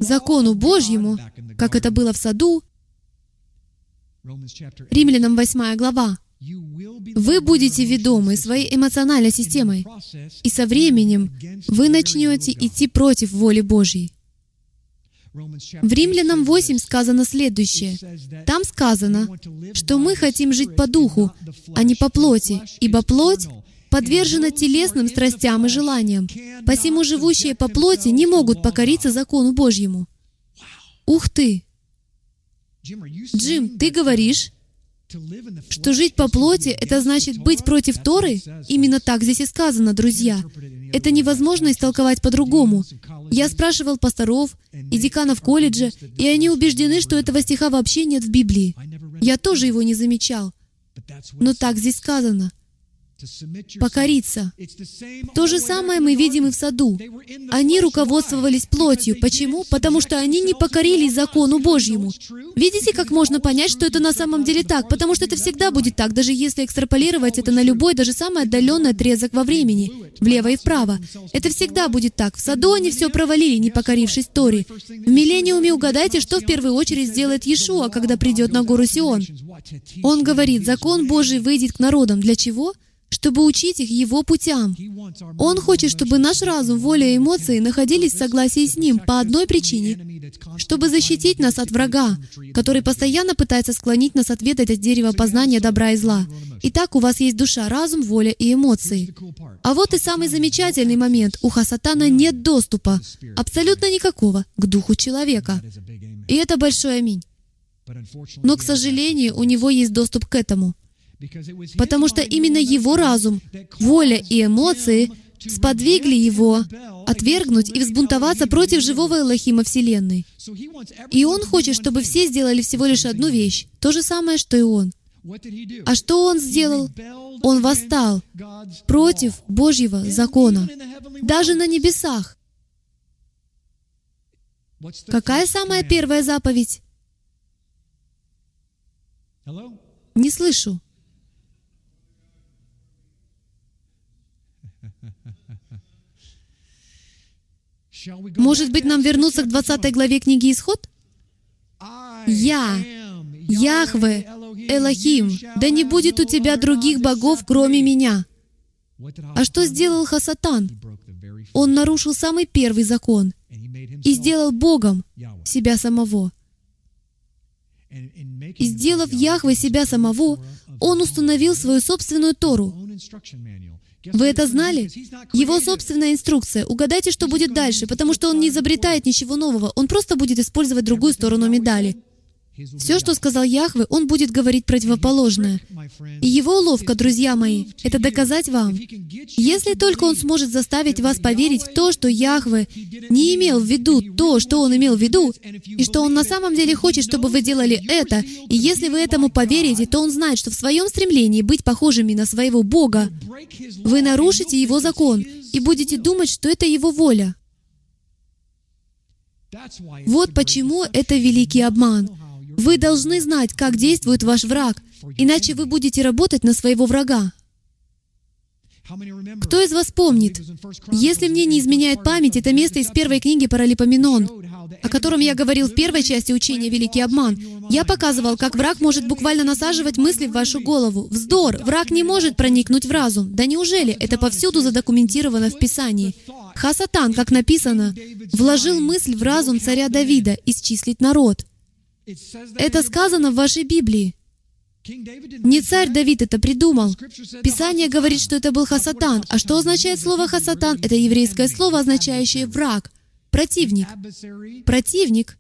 закону Божьему, как это было в саду, Римлянам 8 глава, вы будете ведомы своей эмоциональной системой, и со временем вы начнете идти против воли Божьей. В Римлянам 8 сказано следующее. Там сказано, что мы хотим жить по духу, а не по плоти, ибо плоть подвержена телесным страстям и желаниям. Посему живущие по плоти не могут покориться закону Божьему. Ух ты! Джим, ты говоришь, что жить по плоти — это значит быть против Торы? Именно так здесь и сказано, друзья. Это невозможно истолковать по-другому. Я спрашивал пасторов и деканов колледжа, и они убеждены, что этого стиха вообще нет в Библии. Я тоже его не замечал. Но так здесь сказано — покориться. То же самое мы видим и в саду. Они руководствовались плотью. Почему? Потому что они не покорились закону Божьему. Видите, как можно понять, что это на самом деле так? Потому что это всегда будет так, даже если экстраполировать это на любой, даже самый отдаленный отрезок во времени, влево и вправо. Это всегда будет так. В саду они все провалили, не покорившись Тори. В миллениуме угадайте, что в первую очередь сделает Иешуа, когда придет на гору Сион. Он говорит, закон Божий выйдет к народам. Для чего? Чтобы учить их Его путям. Он хочет, чтобы наш разум, воля и эмоции находились в согласии с Ним по одной причине, чтобы защитить нас от врага, который постоянно пытается склонить нас отведать от дерева познания добра и зла. Итак, у вас есть душа, разум, воля и эмоции. А вот и самый замечательный момент. У Хасатана нет доступа, абсолютно никакого, к духу человека. И это большой аминь. Но, к сожалению, у него есть доступ к этому — потому что именно его разум, воля и эмоции сподвигли его отвергнуть и взбунтоваться против живого Элохима Вселенной. И он хочет, чтобы все сделали всего лишь одну вещь, то же самое, что и он. А что он сделал? Он восстал против Божьего закона, даже на небесах. Какая самая первая заповедь? Не слышу. Может быть, нам вернуться к 20 главе книги «Исход»? «Я, Яхве, Элохим, да не будет у тебя других богов, кроме меня». А что сделал Хасатан? Он нарушил самый первый закон и сделал Богом себя самого. И сделав Яхве себя самого, Он установил свою собственную Тору. Вы это знали? Его собственная инструкция. Угадайте, что будет дальше, потому что он не изобретает ничего нового. Он просто будет использовать другую сторону медали. Все, что сказал Яхве, он будет говорить противоположное. И его уловка, друзья мои, это доказать вам. Если только он сможет заставить вас поверить в то, что Яхве не имел в виду то, что он имел в виду, и что он на самом деле хочет, чтобы вы делали это, и если вы этому поверите, то он знает, что в своем стремлении быть похожими на своего Бога, вы нарушите его закон и будете думать, что это его воля. Вот почему это великий обман. Вы должны знать, как действует ваш враг, иначе вы будете работать на своего врага. Кто из вас помнит? Если мне не изменяет память, это место из первой книги Паралипоменон, о котором я говорил в первой части учения «Великий обман». Я показывал, как враг может буквально насаживать мысли в вашу голову. Вздор! Враг не может проникнуть в разум. Да неужели? Это повсюду задокументировано в Писании. Хасатан, как написано, вложил мысль в разум царя Давида исчислить народ. Это сказано в вашей Библии. Не царь Давид это придумал. Писание говорит, что это был Хасатан. А что означает слово Хасатан? Это еврейское слово, означающее враг, противник. Противник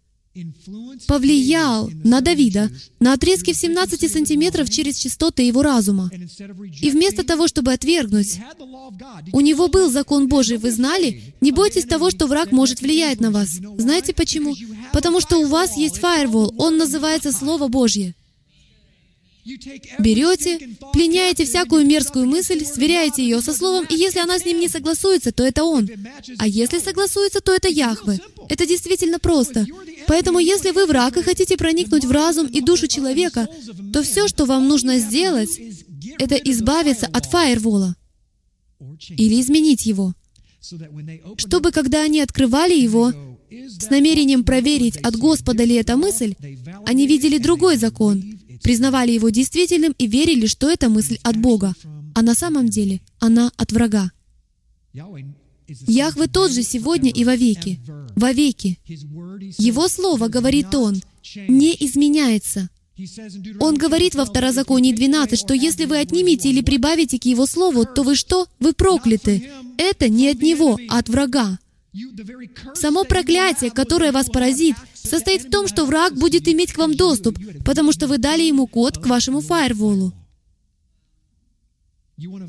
повлиял на Давида на отрезке в 17 сантиметров через частоты его разума. И вместо того, чтобы отвергнуть, у него был закон Божий, вы знали? Не бойтесь того, что враг может влиять на вас. Знаете почему? Потому что у вас есть фаервол, он называется Слово Божье. Берете, пленяете всякую мерзкую мысль, сверяете ее со словом, и если она с ним не согласуется, то это он. А если согласуется, то это Яхве. Это действительно просто. Поэтому если вы враг и хотите проникнуть в разум и душу человека, то все, что вам нужно сделать, это избавиться от фаервола или изменить его, чтобы когда они открывали его, с намерением проверить, от Господа ли эта мысль, они видели другой закон, признавали его действительным и верили, что эта мысль от Бога, а на самом деле она от врага. Яхве тот же сегодня и вовеки. Вовеки. Его слово, говорит Он, не изменяется. Он говорит во Второзаконии 12, что если вы отнимете или прибавите к Его Слову, то вы что? Вы прокляты. Это не от Него, а от врага. Само проклятие, которое вас поразит, состоит в том, что враг будет иметь к вам доступ, потому что вы дали ему код к вашему фаерволу.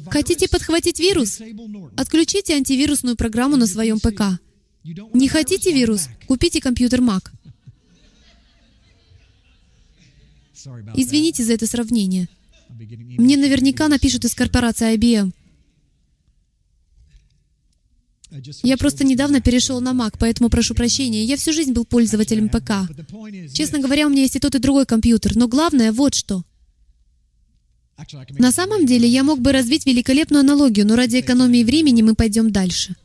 Хотите подхватить вирус? Отключите антивирусную программу на своем ПК. Не хотите вирус? Купите компьютер Mac. Извините за это сравнение. Мне наверняка напишут из корпорации IBM. Я просто недавно перешел на Mac, поэтому прошу прощения. Я всю жизнь был пользователем ПК. Честно говоря, у меня есть и тот, и другой компьютер. Но главное вот что. На самом деле, я мог бы развить великолепную аналогию, но ради экономии времени мы пойдем дальше.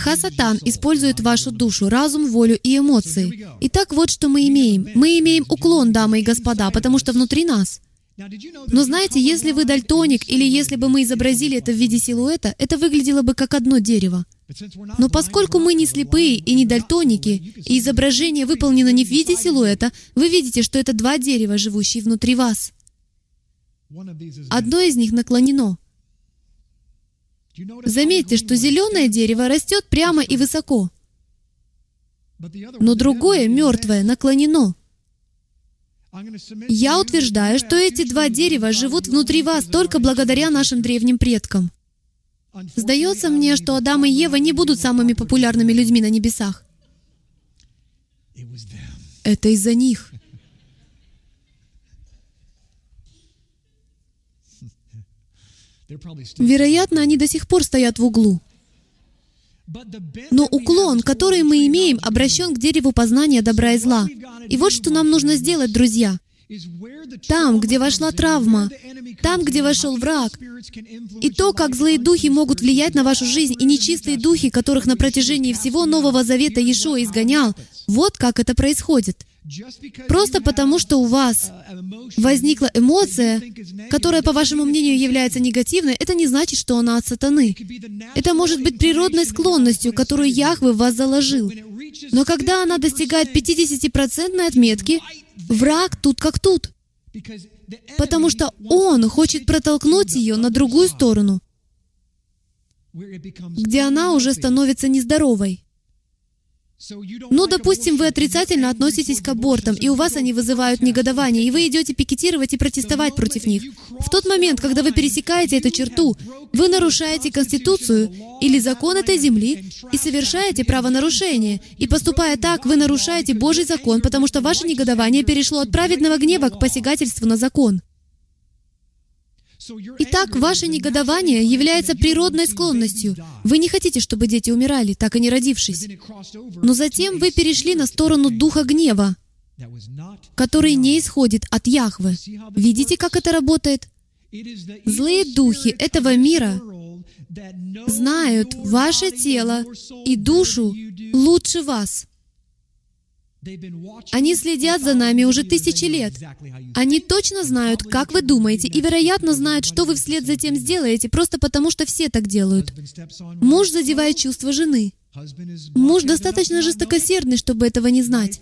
Хасатан использует вашу душу, разум, волю и эмоции. Итак, вот что мы имеем. Мы имеем уклон, дамы и господа, потому что внутри нас. Но знаете, если вы дальтоник, или если бы мы изобразили это в виде силуэта, это выглядело бы как одно дерево. Но поскольку мы не слепые и не дальтоники, и изображение выполнено не в виде силуэта, вы видите, что это два дерева, живущие внутри вас. Одно из них наклонено. Заметьте, что зеленое дерево растет прямо и высоко, но другое, мертвое, наклонено. Я утверждаю, что эти два дерева живут внутри вас только благодаря нашим древним предкам. Сдается мне, что Адам и Ева не будут самыми популярными людьми на небесах. Это из-за них. Вероятно, они до сих пор стоят в углу. Но уклон, который мы имеем, обращен к дереву познания добра и зла. И вот что нам нужно сделать, друзья. Там, где вошла травма, там, где вошел враг, и то, как злые духи могут влиять на вашу жизнь, и нечистые духи, которых на протяжении всего Нового Завета Иешуа изгонял, вот как это происходит. Просто потому, что у вас возникла эмоция, которая, по вашему мнению, является негативной, это не значит, что она от сатаны. Это может быть природной склонностью, которую Яхве в вас заложил. Но когда она достигает 50% отметки, враг тут как тут. Потому что он хочет протолкнуть ее на другую сторону, где она уже становится нездоровой. Ну, допустим, вы отрицательно относитесь к абортам, и у вас они вызывают негодование, и вы идете пикетировать и протестовать против них. В тот момент, когда вы пересекаете эту черту, вы нарушаете Конституцию или закон этой земли и совершаете правонарушение. И поступая так, вы нарушаете Божий закон, потому что ваше негодование перешло от праведного гнева к посягательству на закон. Итак, ваше негодование является природной склонностью. Вы не хотите, чтобы дети умирали, так и не родившись. Но затем вы перешли на сторону духа гнева, который не исходит от Яхвы. Видите, как это работает? Злые духи этого мира знают ваше тело и душу лучше вас. Они следят за нами уже тысячи лет. Они точно знают, как вы думаете, и, вероятно, знают, что вы вслед за тем сделаете, просто потому что все так делают. Муж задевает чувства жены. Муж достаточно жестокосердный, чтобы этого не знать.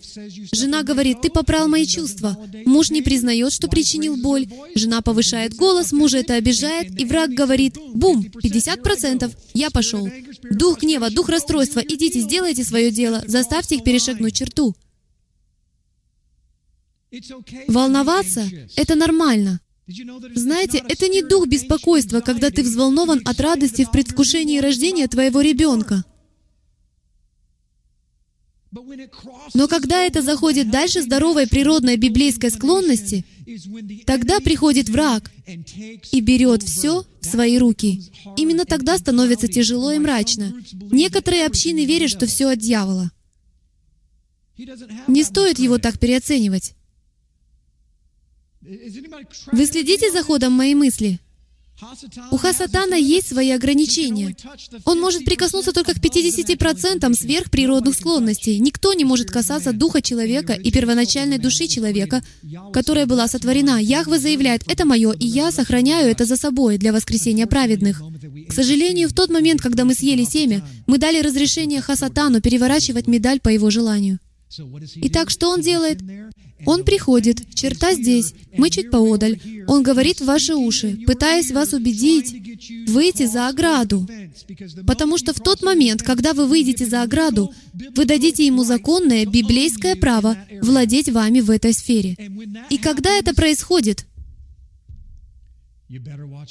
Жена говорит, ты попрал мои чувства. Муж не признает, что причинил боль. Жена повышает голос, мужа это обижает, и враг говорит, бум, 50%, я пошел. Дух гнева, дух расстройства, идите, сделайте свое дело, заставьте их перешагнуть черту. Волноваться — это нормально. Знаете, это не дух беспокойства, когда ты взволнован от радости в предвкушении рождения твоего ребенка. Но когда это заходит дальше здоровой природной библейской склонности, тогда приходит враг и берет все в свои руки. Именно тогда становится тяжело и мрачно. Некоторые общины верят, что все от дьявола. Не стоит его так переоценивать. Вы следите за ходом моей мысли? У Хасатана есть свои ограничения. Он может прикоснуться только к 50% сверхприродных склонностей. Никто не может касаться духа человека и первоначальной души человека, которая была сотворена. Яхве заявляет, «Это мое, и я сохраняю это за собой для воскресения праведных». К сожалению, в тот момент, когда мы съели семя, мы дали разрешение Хасатану переворачивать медаль по его желанию. Итак, что он делает? Он приходит, черта здесь, мы чуть поодаль. Он говорит в ваши уши, пытаясь вас убедить выйти за ограду. Потому что в тот момент, когда вы выйдете за ограду, вы дадите ему законное библейское право владеть вами в этой сфере. И когда это происходит,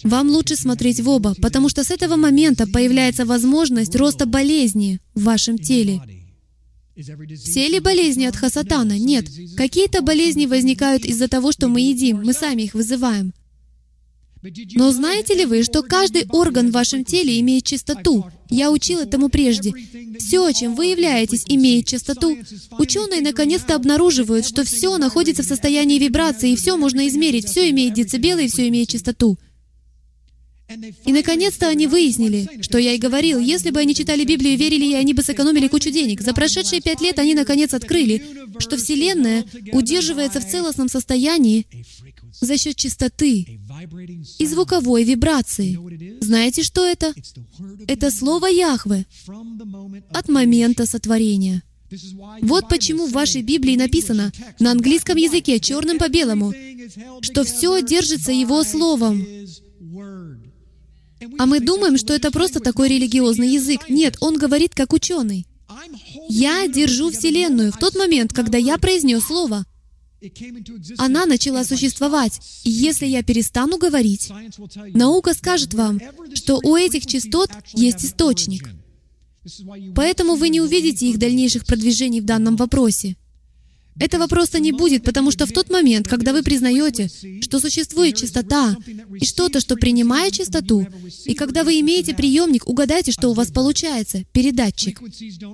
вам лучше смотреть в оба, потому что с этого момента появляется возможность роста болезни в вашем теле. Все ли болезни от хасатана? Нет. Какие-то болезни возникают из-за того, что мы едим, мы сами их вызываем. Но знаете ли вы, что каждый орган в вашем теле имеет чистоту? Я учил этому прежде. Все, чем вы являетесь, имеет частоту. Ученые наконец-то обнаруживают, что все находится в состоянии вибрации, и все можно измерить, все имеет децибелы и все имеет частоту. И наконец-то они выяснили, что я и говорил, если бы они читали Библию и верили ей, они бы сэкономили кучу денег. За прошедшие пять лет они наконец открыли, что Вселенная удерживается в целостном состоянии за счет чистоты и звуковой вибрации. Знаете, что это? Это слово Яхве от момента сотворения. Вот почему в вашей Библии написано на английском языке, черным по белому, что все держится Его Словом. А мы думаем, что это просто такой религиозный язык. Нет, он говорит как ученый. Я держу Вселенную в тот момент, когда я произнес слово. Она начала существовать. И если я перестану говорить, наука скажет вам, что у этих частот есть источник. Поэтому вы не увидите их дальнейших продвижений в данном вопросе. Этого просто не будет, потому что в тот момент, когда вы признаете, что существует чистота и что-то, что принимает чистоту, и когда вы имеете приемник, угадайте, что у вас получается, передатчик.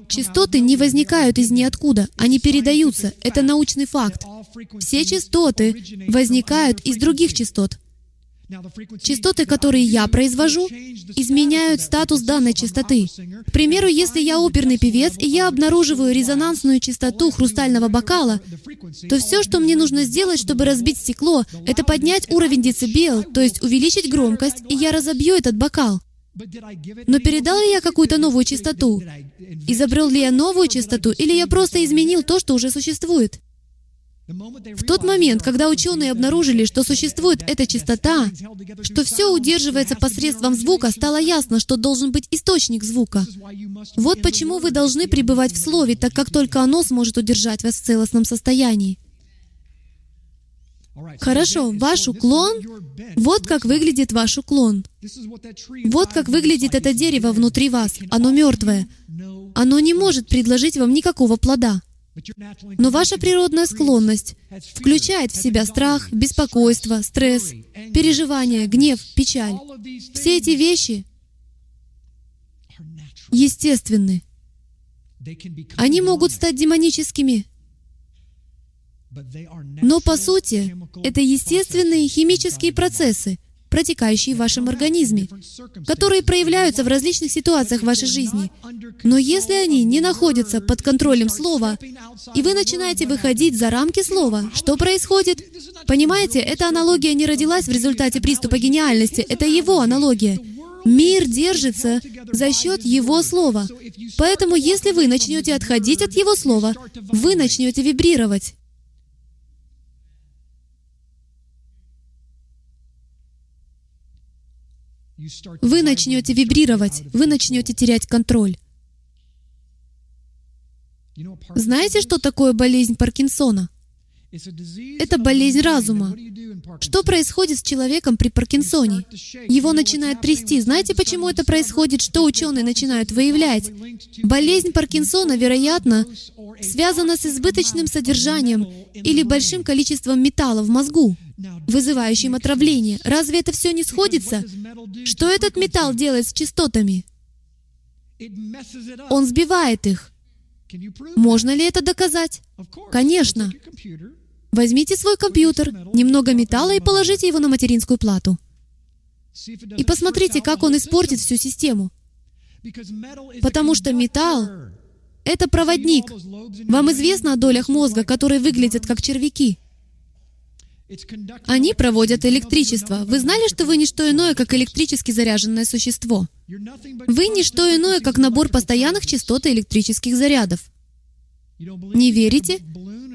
Частоты не возникают из ниоткуда, они передаются. Это научный факт. Все частоты возникают из других частот. Частоты, которые я произвожу, изменяют статус данной частоты. К примеру, если я оперный певец, и я обнаруживаю резонансную частоту хрустального бокала, то все, что мне нужно сделать, чтобы разбить стекло, это поднять уровень децибел, то есть увеличить громкость, и я разобью этот бокал. Но передал ли я какую-то новую частоту? Изобрел ли я новую частоту, или я просто изменил то, что уже существует? В тот момент, когда ученые обнаружили, что существует эта частота, что все удерживается посредством звука, стало ясно, что должен быть источник звука. Вот почему вы должны пребывать в Слове, так как только оно сможет удержать вас в целостном состоянии. Хорошо, ваш уклон, вот как выглядит ваш уклон. Вот как выглядит это дерево внутри вас. Оно мертвое. Оно не может предложить вам никакого плода. Но ваша природная склонность включает в себя страх, беспокойство, стресс, переживания, гнев, печаль. Все эти вещи естественны. Они могут стать демоническими, но по сути это естественные химические процессы, протекающие в вашем организме, которые проявляются в различных ситуациях вашей жизни. Но если они не находятся под контролем слова, и вы начинаете выходить за рамки слова, что происходит? Понимаете, эта аналогия не родилась в результате приступа гениальности, это его аналогия. Мир держится за счет Его Слова. Поэтому, если вы начнете отходить от Его Слова, вы начнете вибрировать. Вы начнете вибрировать, вы начнете терять контроль. Знаете, что такое болезнь Паркинсона? Это болезнь разума. Что происходит с человеком при Паркинсоне? Его начинает трясти. Знаете, почему это происходит? Что ученые начинают выявлять? Болезнь Паркинсона, вероятно, связана с избыточным содержанием или большим количеством металла в мозгу, вызывающим отравление. Разве это все не сходится? Что этот металл делает с частотами? Он сбивает их. Можно ли это доказать? Конечно. Возьмите свой компьютер, немного металла и положите его на материнскую плату. И посмотрите, как он испортит всю систему. Потому что металл — это проводник. Вам известно о долях мозга, которые выглядят как червяки. Они проводят электричество. Вы знали, что вы не что иное, как электрически заряженное существо? Вы не что иное, как набор постоянных частот и электрических зарядов. Не верите?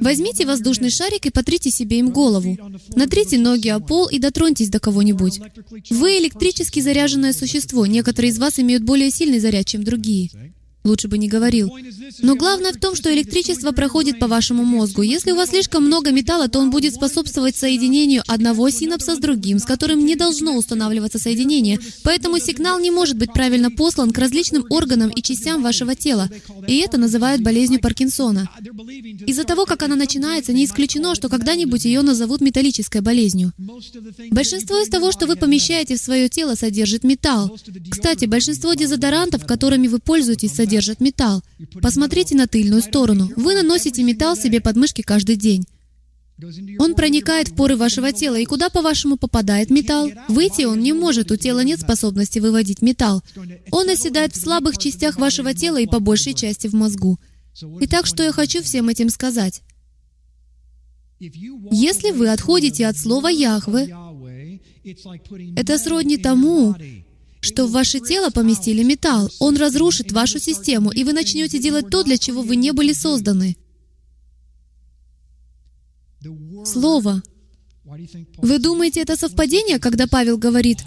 Возьмите воздушный шарик и потрите себе им голову. Натрите ноги о пол и дотроньтесь до кого-нибудь. Вы электрически заряженное существо. Некоторые из вас имеют более сильный заряд, чем другие. Лучше бы не говорил. Но главное в том, что электричество проходит по вашему мозгу. Если у вас слишком много металла, то он будет способствовать соединению одного синапса с другим, с которым не должно устанавливаться соединение. Поэтому сигнал не может быть правильно послан к различным органам и частям вашего тела. И это называют болезнью Паркинсона. Из-за того, как она начинается, не исключено, что когда-нибудь ее назовут металлической болезнью. Большинство из того, что вы помещаете в свое тело, содержит металл. Кстати, большинство дезодорантов, которыми вы пользуетесь, содержат содержит металл. Посмотрите на тыльную сторону. Вы наносите металл себе под мышки каждый день. Он проникает в поры вашего тела, и куда, по-вашему, попадает металл? Выйти он не может, у тела нет способности выводить металл. Он оседает в слабых частях вашего тела и по большей части в мозгу. Итак, что я хочу всем этим сказать? Если вы отходите от слова «Яхве», это сродни тому, что в ваше тело поместили металл. Он разрушит вашу систему, и вы начнете делать то, для чего вы не были созданы. Слово. Вы думаете, это совпадение, когда Павел говорит,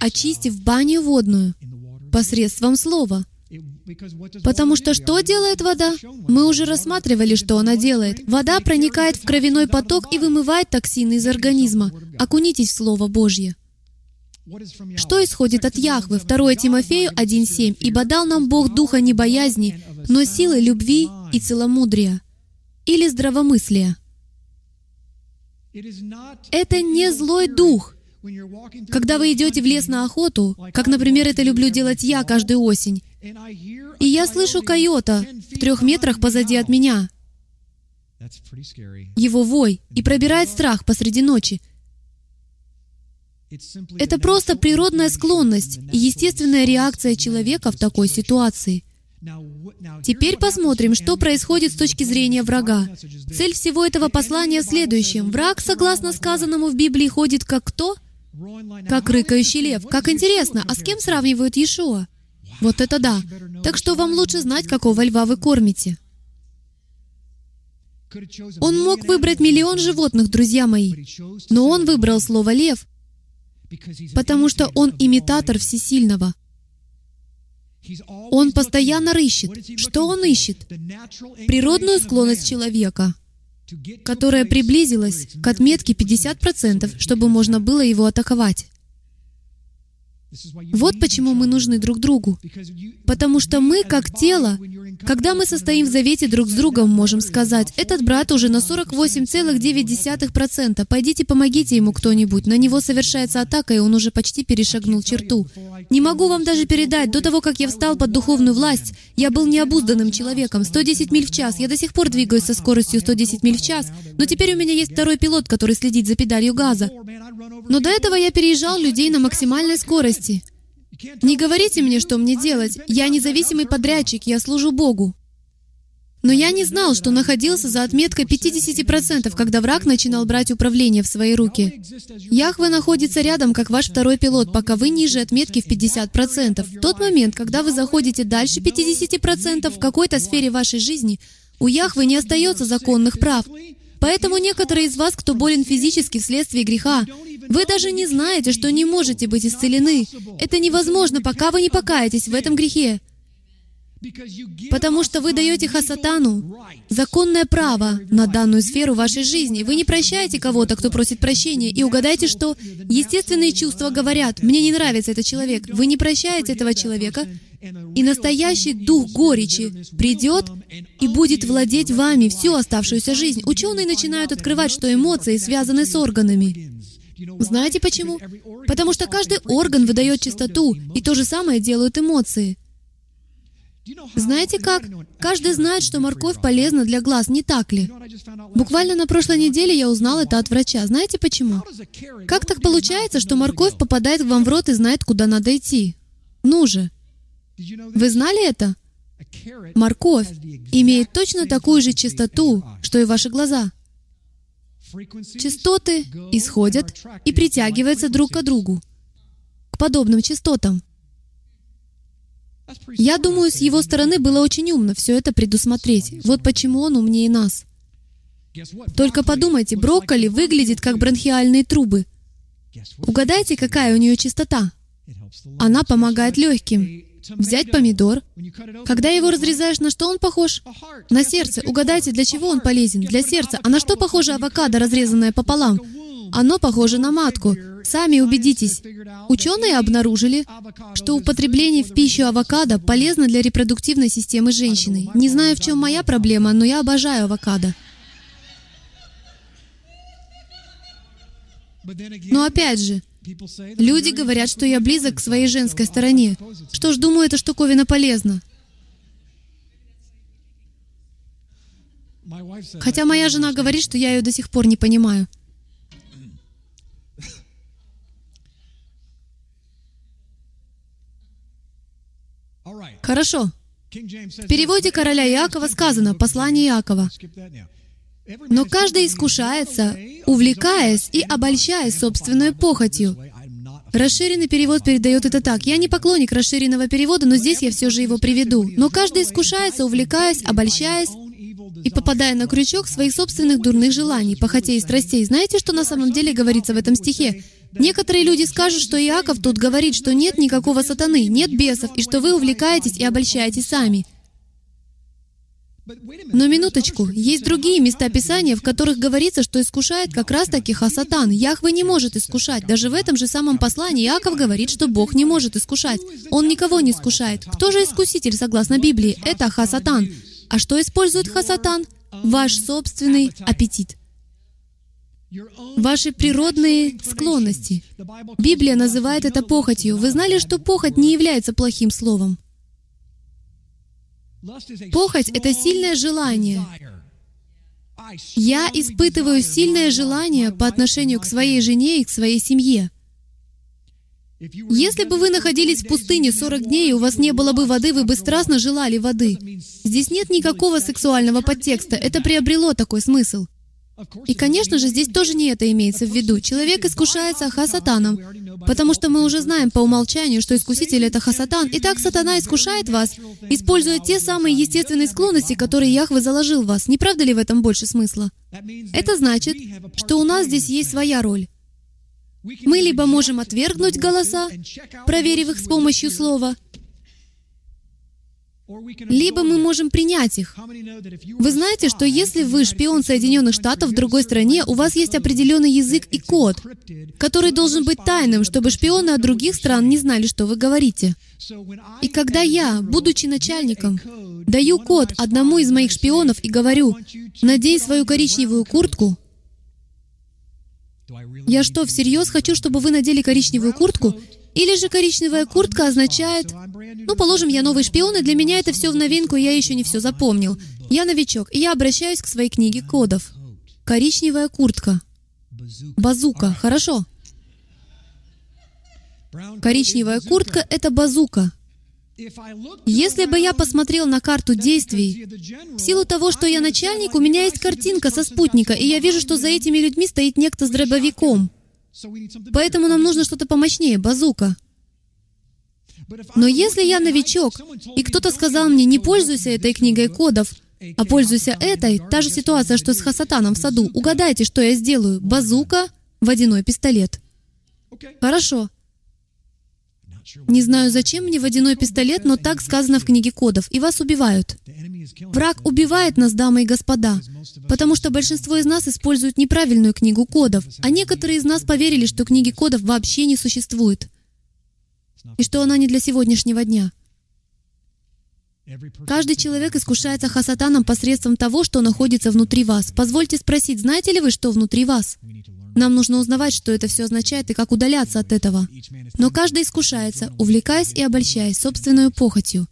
очистив баню водную посредством слова? Потому что что делает вода? Мы уже рассматривали, что она делает. Вода проникает в кровяной поток и вымывает токсины из организма. Окунитесь в Слово Божье. Что исходит от Яхвы? 2 Тимофею 1.7. «Ибо дал нам Бог духа не боязни, но силы любви и целомудрия» или здравомыслия. Это не злой дух. Когда вы идете в лес на охоту, как, например, это люблю делать я каждую осень, и я слышу койота в трех метрах позади от меня, его вой, и пробирает страх посреди ночи. Это просто природная склонность и естественная реакция человека в такой ситуации. Теперь посмотрим, что происходит с точки зрения врага. Цель всего этого послания в следующем. Враг, согласно сказанному в Библии, ходит как кто? Как рыкающий лев. Как интересно, а с кем сравнивают Иешуа? Вот это да. Так что вам лучше знать, какого льва вы кормите. Он мог выбрать миллион животных, друзья мои, но он выбрал слово «лев», потому что он имитатор всесильного. Он постоянно рыщет. Что он ищет? Природную склонность человека, которая приблизилась к отметке 50%, чтобы можно было его атаковать. Вот почему мы нужны друг другу. Потому что мы, как тело, когда мы состоим в завете друг с другом, можем сказать, этот брат уже на 48,9%, пойдите помогите ему кто-нибудь, на него совершается атака, и он уже почти перешагнул черту. Не могу вам даже передать, до того, как я встал под духовную власть, я был необузданным человеком, 110 миль в час, я до сих пор двигаюсь со скоростью 110 миль в час, но теперь у меня есть второй пилот, который следит за педалью газа. Но до этого я переезжал людей на максимальной скорости. Не говорите мне, что мне делать. Я независимый подрядчик, я служу Богу. Но я не знал, что находился за отметкой 50%, когда враг начинал брать управление в свои руки. Яхве находится рядом, как ваш второй пилот, пока вы ниже отметки в 50%. В тот момент, когда вы заходите дальше 50% в какой-то сфере вашей жизни, у Яхвы не остается законных прав. Поэтому некоторые из вас, кто болен физически вследствие греха, вы даже не знаете, что не можете быть исцелены. Это невозможно, пока вы не покаетесь в этом грехе. Потому что вы даете Хасатану законное право на данную сферу вашей жизни. Вы не прощаете кого-то, кто просит прощения, и угадайте, что естественные чувства говорят, «Мне не нравится этот человек». Вы не прощаете этого человека, и настоящий дух горечи придет и будет владеть вами всю оставшуюся жизнь. Ученые начинают открывать, что эмоции связаны с органами. Знаете почему? Потому что каждый орган выдает чистоту, и то же самое делают эмоции. Знаете как? Каждый знает, что морковь полезна для глаз, не так ли? Буквально на прошлой неделе я узнал это от врача. Знаете почему? Как так получается, что морковь попадает вам в рот и знает, куда надо идти? Ну же! Вы знали это? Морковь имеет точно такую же чистоту, что и ваши глаза. Частоты исходят и притягиваются друг к другу, к подобным частотам. Я думаю, с его стороны было очень умно все это предусмотреть. Вот почему он умнее нас. Только подумайте, брокколи выглядит как бронхиальные трубы. Угадайте, какая у нее частота? Она помогает легким. Взять помидор. Когда его разрезаешь, на что он похож? На сердце. Угадайте, для чего он полезен? Для сердца. А на что похоже авокадо, разрезанное пополам? Оно похоже на матку. Сами убедитесь. Ученые обнаружили, что употребление в пищу авокадо полезно для репродуктивной системы женщины. Не знаю, в чем моя проблема, но я обожаю авокадо. Но опять же, люди говорят, что я близок к своей женской стороне. Что ж, думаю, эта штуковина полезна. Хотя моя жена говорит, что я ее до сих пор не понимаю. Хорошо. В переводе короля Иакова сказано «послание Иакова». Но каждый искушается, увлекаясь и обольщаясь собственной похотью. Расширенный перевод передает это так. Я не поклонник расширенного перевода, но здесь я все же его приведу. Но каждый искушается, увлекаясь, обольщаясь и попадая на крючок своих собственных дурных желаний, похотей и страстей. Знаете, что на самом деле говорится в этом стихе? Некоторые люди скажут, что Иаков тут говорит, что нет никакого сатаны, нет бесов, и что вы увлекаетесь и обольщаетесь сами. Но минуточку, есть другие места Писания, в которых говорится, что искушает как раз-таки Хасатан. Яхве не может искушать. Даже в этом же самом послании Иаков говорит, что Бог не может искушать. Он никого не искушает. Кто же искуситель, согласно Библии? Это Хасатан. А что использует Хасатан? Ваш собственный аппетит. Ваши природные склонности. Библия называет это похотью. Вы знали, что похоть не является плохим словом? Похоть — это сильное желание. Я испытываю сильное желание по отношению к своей жене и к своей семье. Если бы вы находились в пустыне 40 дней, и у вас не было бы воды, вы бы страстно желали воды. Здесь нет никакого сексуального подтекста. Это приобрело такой смысл. И, конечно же, здесь тоже не это имеется в виду. Человек искушается хасатаном, потому что мы уже знаем по умолчанию, что искуситель — это хасатан. Итак, сатана искушает вас, используя те самые естественные склонности, которые Яхве заложил в вас. Не правда ли в этом больше смысла? Это значит, что у нас здесь есть своя роль. Мы либо можем отвергнуть голоса, проверив их с помощью слова, либо мы можем принять их. Вы знаете, что если вы шпион Соединенных Штатов в другой стране, у вас есть определенный язык и код, который должен быть тайным, чтобы шпионы от других стран не знали, что вы говорите. И когда я, будучи начальником, даю код одному из моих шпионов и говорю, «Надень свою коричневую куртку», я что, всерьез хочу, чтобы вы надели коричневую куртку? Или же коричневая куртка означает... Ну, положим, я новый шпион, и для меня это все в новинку, и я еще не все запомнил. Я новичок, и я обращаюсь к своей книге кодов. Коричневая куртка. Базука. Хорошо. Коричневая куртка — это базука. Если бы я посмотрел на карту действий, в силу того, что я начальник, у меня есть картинка со спутника, и я вижу, что за этими людьми стоит некто с дробовиком. Поэтому нам нужно что-то помощнее, базука. Но если я новичок, и кто-то сказал мне, не пользуйся этой книгой кодов, а пользуйся этой, та же ситуация, что с Хасатаном в саду, угадайте, что я сделаю. Базука, водяной пистолет. Хорошо. Не знаю, зачем мне водяной пистолет, но так сказано в книге кодов, и вас убивают. Враг убивает нас, дамы и господа, потому что большинство из нас используют неправильную книгу кодов, а некоторые из нас поверили, что книги кодов вообще не существует, и что она не для сегодняшнего дня. Каждый человек искушается хасатаном посредством того, что находится внутри вас. Позвольте спросить, знаете ли вы, что внутри вас? Нам нужно узнавать, что это все означает и как удаляться от этого. Но каждый искушается, увлекаясь и обольщаясь собственной похотью.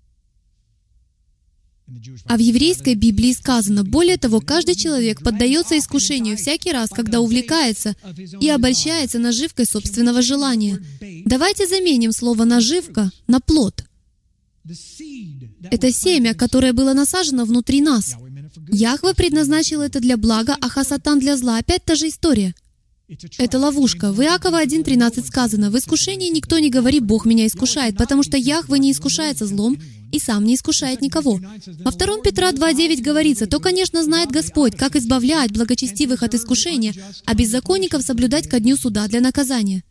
А в еврейской Библии сказано, более того, каждый человек поддается искушению всякий раз, когда увлекается и обольщается наживкой собственного желания. Давайте заменим слово «наживка» на «плод». Это семя, которое было насажено внутри нас. Яхва предназначил это для блага, а Хасатан для зла. Опять та же история. Это ловушка. В Иакова 1.13 сказано, «В искушении никто не говорит, Бог меня искушает, потому что Яхва не искушается злом и сам не искушает никого». Во 2 Петра 2.9 говорится, «То, конечно, знает Господь, как избавлять благочестивых от искушения, а беззаконников соблюдать ко дню суда для наказания».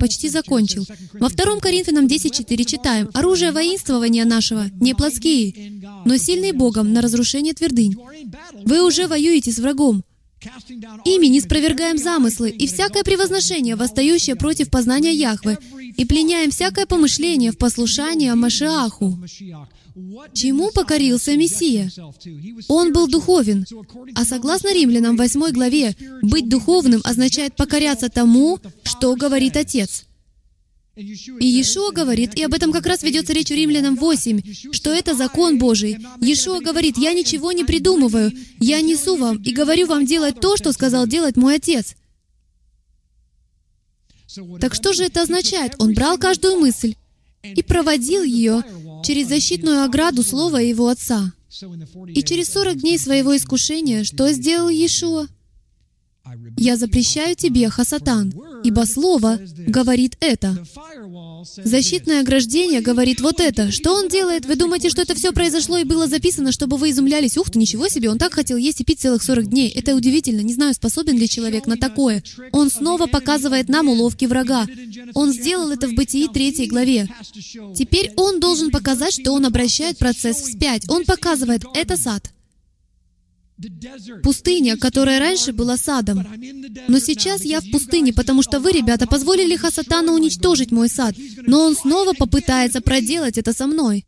Почти закончил. Во 2 Коринфянам 10.4 читаем, «Оружие воинствования нашего не плотские, но сильные Богом на разрушение твердынь». Вы уже воюете с врагом. Ими не спровергаем замыслы и всякое превозношение, восстающее против познания Яхвы, и пленяем всякое помышление в послушание Машиаху. Чему покорился Мессия? Он был духовен. А согласно римлянам 8 главе, быть духовным означает покоряться тому, что говорит Отец. И Иешуа говорит, и об этом как раз ведется речь в Римлянам 8, что это закон Божий. Иешуа говорит, «Я ничего не придумываю, я несу вам и говорю вам делать то, что сказал делать мой Отец». Так что же это означает? Он брал каждую мысль и проводил ее через защитную ограду слова его Отца. И через 40 дней своего искушения что сделал Иешуа? «Я запрещаю тебе, Хасатан, ибо Слово говорит это». Защитное ограждение говорит вот это. Что он делает? Вы думаете, что это все произошло и было записано, чтобы вы изумлялись? Ух ты, ничего себе, он так хотел есть и пить целых 40 дней. Это удивительно. Не знаю, способен ли человек на такое. Он снова показывает нам уловки врага. Он сделал это в Бытии 3 главе. Теперь он должен показать, что он обращает процесс вспять. Он показывает, это сад. Пустыня, которая раньше была садом. Но сейчас я в пустыне, потому что вы, ребята, позволили Хасатану уничтожить мой сад. Но он снова попытается проделать это со мной.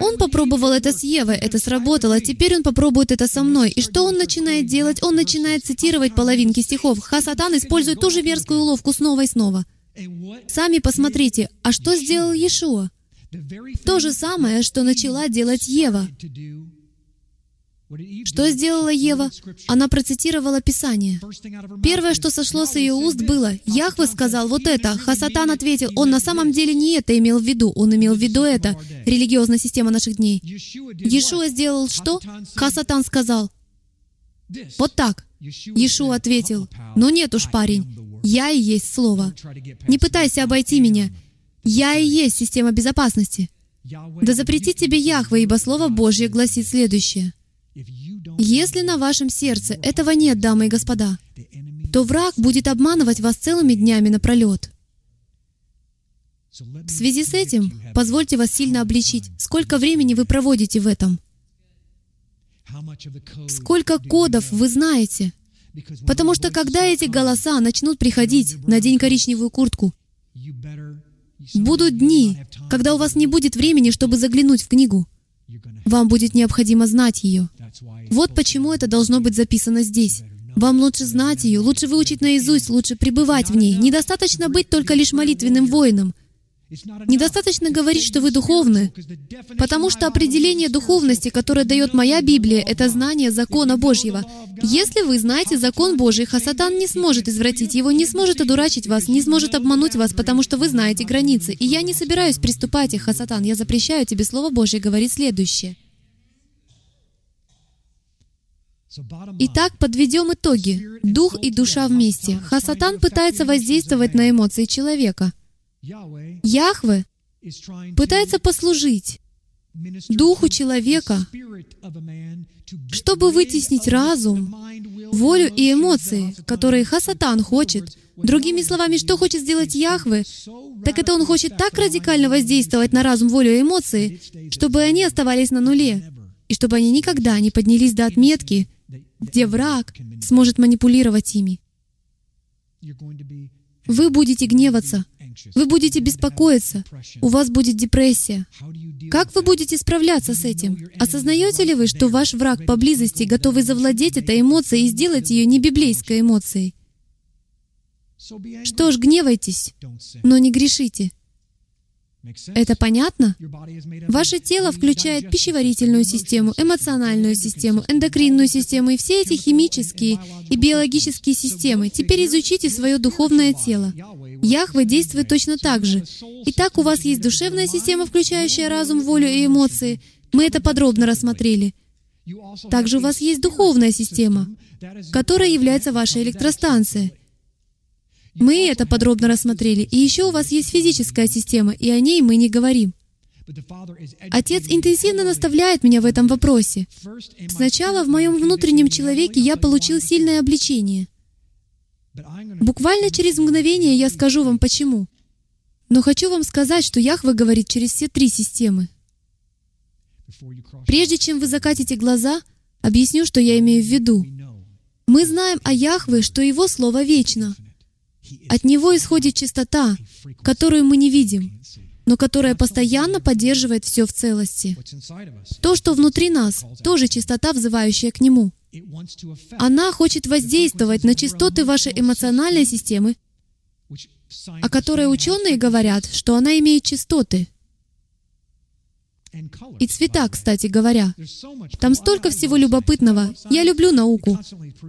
Он попробовал это с Евой, это сработало, теперь он попробует это со мной. И что он начинает делать? Он начинает цитировать половинки стихов. Хасатан использует ту же мерзкую уловку снова и снова. Сами посмотрите, а что сделал Иешуа? То же самое, что начала делать Ева. Что сделала Ева? Она процитировала Писание. Первое, что сошло с ее уст, было, Яхве сказал вот это. Хасатан ответил, он на самом деле не это имел в виду, он имел в виду это, религиозная система наших дней. Иешуа сделал что? Хасатан сказал, вот так. Иешуа ответил, ну нет уж, парень, я и есть Слово. Не пытайся обойти меня. Я и есть система безопасности. Да запретит тебе Яхве, ибо Слово Божье гласит следующее. Если на вашем сердце этого нет, дамы и господа, то враг будет обманывать вас целыми днями напролет. В связи с этим, позвольте вас сильно обличить, сколько времени вы проводите в этом. Сколько кодов вы знаете? Потому что когда эти голоса начнут приходить, надень коричневую куртку. Будут дни, когда у вас не будет времени, чтобы заглянуть в книгу. Вам будет необходимо знать ее. Вот почему это должно быть записано здесь. Вам лучше знать ее, лучше выучить наизусть, лучше пребывать в ней. Недостаточно быть только лишь молитвенным воином. Недостаточно говорить, что вы духовны, потому что определение духовности, которое дает моя Библия, это знание закона Божьего. Если вы знаете закон Божий, Хасатан не сможет извратить его, не сможет одурачить вас, не сможет обмануть вас, потому что вы знаете границы. И я не собираюсь приступать их, Хасатан. Я запрещаю тебе Слово Божье говорить следующее. Итак, подведем итоги. Дух и душа вместе. Хасатан пытается воздействовать на эмоции человека — Яхве пытается послужить духу человека, чтобы вытеснить разум, волю и эмоции, которые Хасатан хочет. Другими словами, что хочет сделать Яхве? Так это он хочет так радикально воздействовать на разум, волю и эмоции, чтобы они оставались на нуле, и чтобы они никогда не поднялись до отметки, где враг сможет манипулировать ими. Вы будете гневаться, вы будете беспокоиться, у вас будет депрессия. Как вы будете справляться с этим? Осознаете ли вы, что ваш враг поблизости, готовый завладеть этой эмоцией и сделать ее не библейской эмоцией? Что ж, гневайтесь, но не грешите. Это понятно? Ваше тело включает пищеварительную систему, эмоциональную систему, эндокринную систему и все эти химические и биологические системы. Теперь изучите свое духовное тело. Яхве действует точно так же. Итак, у вас есть душевная система, включающая разум, волю и эмоции. Мы это подробно рассмотрели. Также у вас есть духовная система, которая является вашей электростанцией. Мы это подробно рассмотрели. И еще у вас есть физическая система, и о ней мы не говорим. Отец интенсивно наставляет меня в этом вопросе. Сначала в моем внутреннем человеке я получил сильное обличение. Буквально через мгновение я скажу вам почему. Но хочу вам сказать, что Яхве говорит через все три системы. Прежде чем вы закатите глаза, объясню, что я имею в виду. Мы знаем о Яхве, что Его Слово вечно — от него исходит чистота, которую мы не видим, но которая постоянно поддерживает все в целости. То, что внутри нас, тоже чистота, взывающая к Нему. Она хочет воздействовать на частоты вашей эмоциональной системы, о которой ученые говорят, что она имеет частоты — и цвета, кстати говоря. Там столько всего любопытного. Я люблю науку.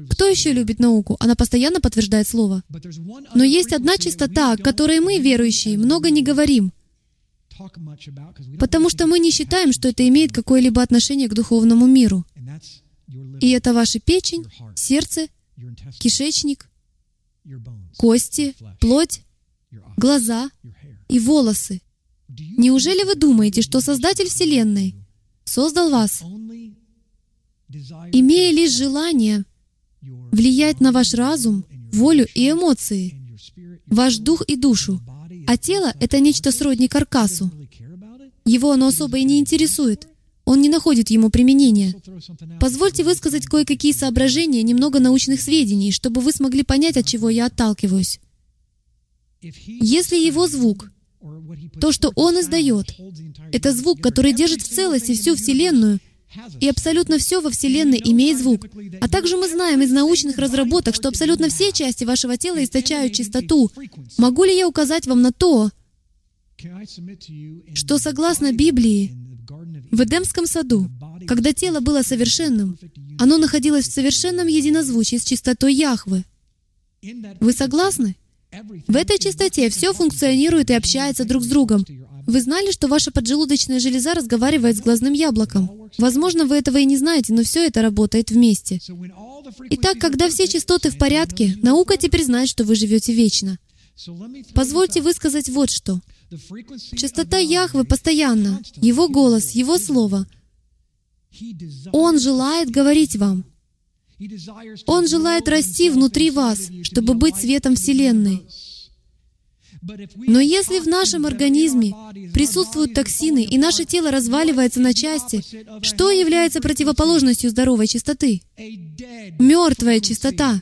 Кто еще любит науку? Она постоянно подтверждает Слово. Но есть одна чистота, о которой мы, верующие, много не говорим. Потому что мы не считаем, что это имеет какое-либо отношение к духовному миру. И это ваша печень, сердце, кишечник, кости, плоть, глаза и волосы. Неужели вы думаете, что Создатель Вселенной создал вас, имея лишь желание влиять на ваш разум, волю и эмоции, ваш дух и душу, а тело — это нечто сродни каркасу. Его оно особо и не интересует. Он не находит ему применения. Позвольте высказать кое-какие соображения, немного научных сведений, чтобы вы смогли понять, от чего я отталкиваюсь. Если его звук то, что Он издает, это звук, который держит в целости всю Вселенную, и абсолютно все во Вселенной имеет звук. А также мы знаем из научных разработок, что абсолютно все части вашего тела источают чистоту. Могу ли я указать вам на то, что согласно Библии, в Эдемском саду, когда тело было совершенным, оно находилось в совершенном единозвучии с чистотой Яхвы. Вы согласны? В этой чистоте все функционирует и общается друг с другом. Вы знали, что ваша поджелудочная железа разговаривает с глазным яблоком? Возможно, вы этого и не знаете, но все это работает вместе. Итак, когда все частоты в порядке, наука теперь знает, что вы живете вечно. Позвольте высказать вот что. Частота Яхвы постоянно, Его голос, Его Слово. Он желает говорить вам. Он желает расти внутри вас, чтобы быть светом Вселенной. Но если в нашем организме присутствуют токсины, и наше тело разваливается на части, что является противоположностью здоровой чистоты? Мертвая чистота,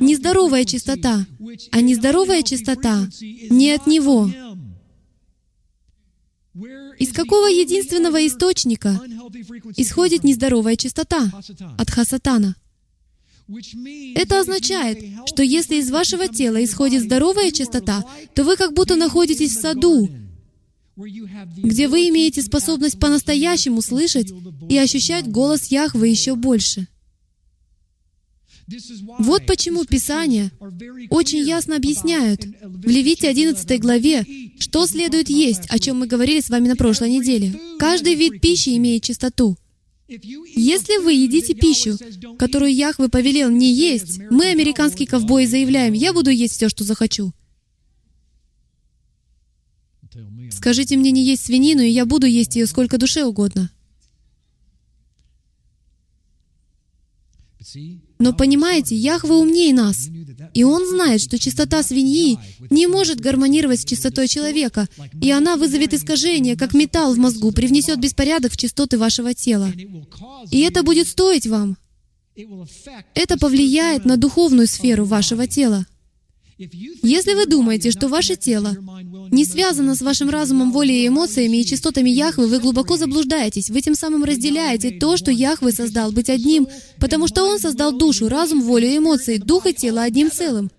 нездоровая чистота, а нездоровая чистота не от Него. Из какого единственного источника исходит нездоровая чистота? От Хасатана. Это означает, что если из вашего тела исходит здоровая частота, то вы как будто находитесь в саду, где вы имеете способность по-настоящему слышать и ощущать голос Яхвы еще больше. Вот почему Писания очень ясно объясняют в Левите 11 главе, что следует есть, о чем мы говорили с вами на прошлой неделе. Каждый вид пищи имеет чистоту. Если вы едите пищу, которую Яхве повелел не есть, мы, американские ковбои, заявляем, я буду есть все, что захочу. Скажите мне не есть свинину, и я буду есть ее сколько душе угодно. Но понимаете, Яхве умнее нас. И он знает, что чистота свиньи не может гармонировать с чистотой человека, и она вызовет искажение, как металл в мозгу, привнесет беспорядок в частоты вашего тела. И это будет стоить вам. Это повлияет на духовную сферу вашего тела. Если вы думаете, что ваше тело не связано с вашим разумом, волей и эмоциями и частотами Яхвы, вы глубоко заблуждаетесь. Вы тем самым разделяете то, что Яхвы создал быть одним, потому что Он создал душу, разум, волю и эмоции, дух и тело одним целым.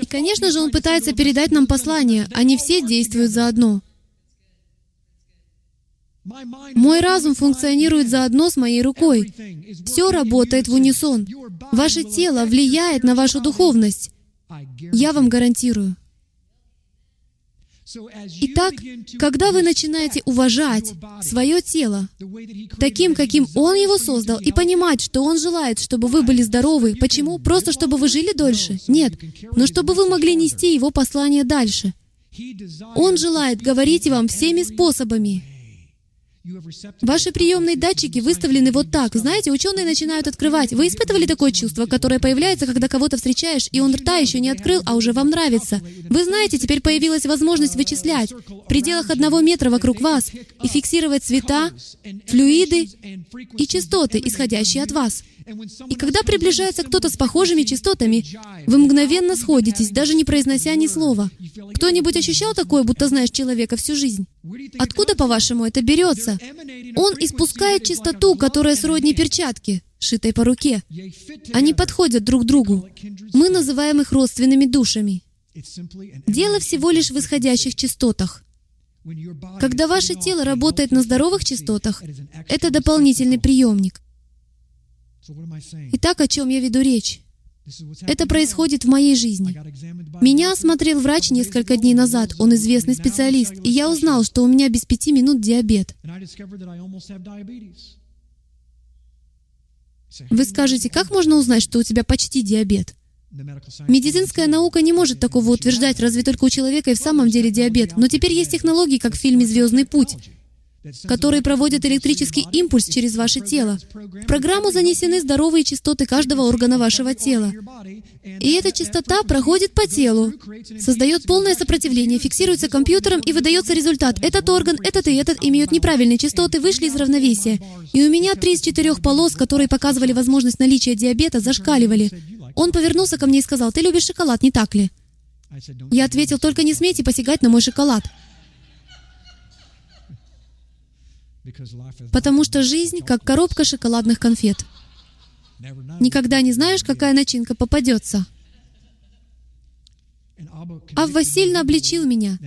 И, конечно же, Он пытается передать нам послание, они все действуют заодно. Мой разум функционирует заодно с моей рукой. Все работает в унисон. Ваше тело влияет на вашу духовность. Я вам гарантирую. Итак, когда вы начинаете уважать свое тело таким, каким Он его создал, и понимать, что Он желает, чтобы вы были здоровы, почему? Просто чтобы вы жили дольше? Нет, но чтобы вы могли нести Его послание дальше. Он желает говорить вам всеми способами. Ваши приемные датчики выставлены вот так. Знаете, ученые начинают открывать. Вы испытывали такое чувство, которое появляется, когда кого-то встречаешь, и он рта еще не открыл, а уже вам нравится? Вы знаете, теперь появилась возможность вычислять в пределах одного метра вокруг вас и фиксировать цвета, флюиды и частоты, исходящие от вас. И когда приближается кто-то с похожими частотами, вы мгновенно сходитесь, даже не произнося ни слова. Кто-нибудь ощущал такое, будто знаешь человека всю жизнь? Откуда, по-вашему, это берется? Он испускает чистоту, которая сродни перчатке, шитой по руке. Они подходят друг другу. Мы называем их родственными душами. Дело всего лишь в исходящих частотах. Когда ваше тело работает на здоровых частотах, это дополнительный приемник. Итак, о чем я веду речь? Это происходит в моей жизни. Меня осмотрел врач несколько дней назад, он известный специалист, и я узнал, что у меня без пяти минут диабет. Вы скажете, как можно узнать, что у тебя почти диабет? Медицинская наука не может такого утверждать, разве только у человека и в самом деле диабет. Но теперь есть технологии, как в фильме «Звездный путь», которые проводят электрический импульс через ваше тело. В программу занесены здоровые частоты каждого органа вашего тела. И эта частота проходит по телу, создает полное сопротивление, фиксируется компьютером и выдается результат. Этот орган, этот и этот имеют неправильные частоты, вышли из равновесия. И у меня три из четырех полос, которые показывали возможность наличия диабета, зашкаливали. Он повернулся ко мне и сказал, «Ты любишь шоколад, не так ли?» Я ответил, «Только не смейте посягать на мой шоколад». Потому что жизнь как коробка шоколадных конфет. Никогда не знаешь, какая начинка попадется. Авва сильно обличил меня.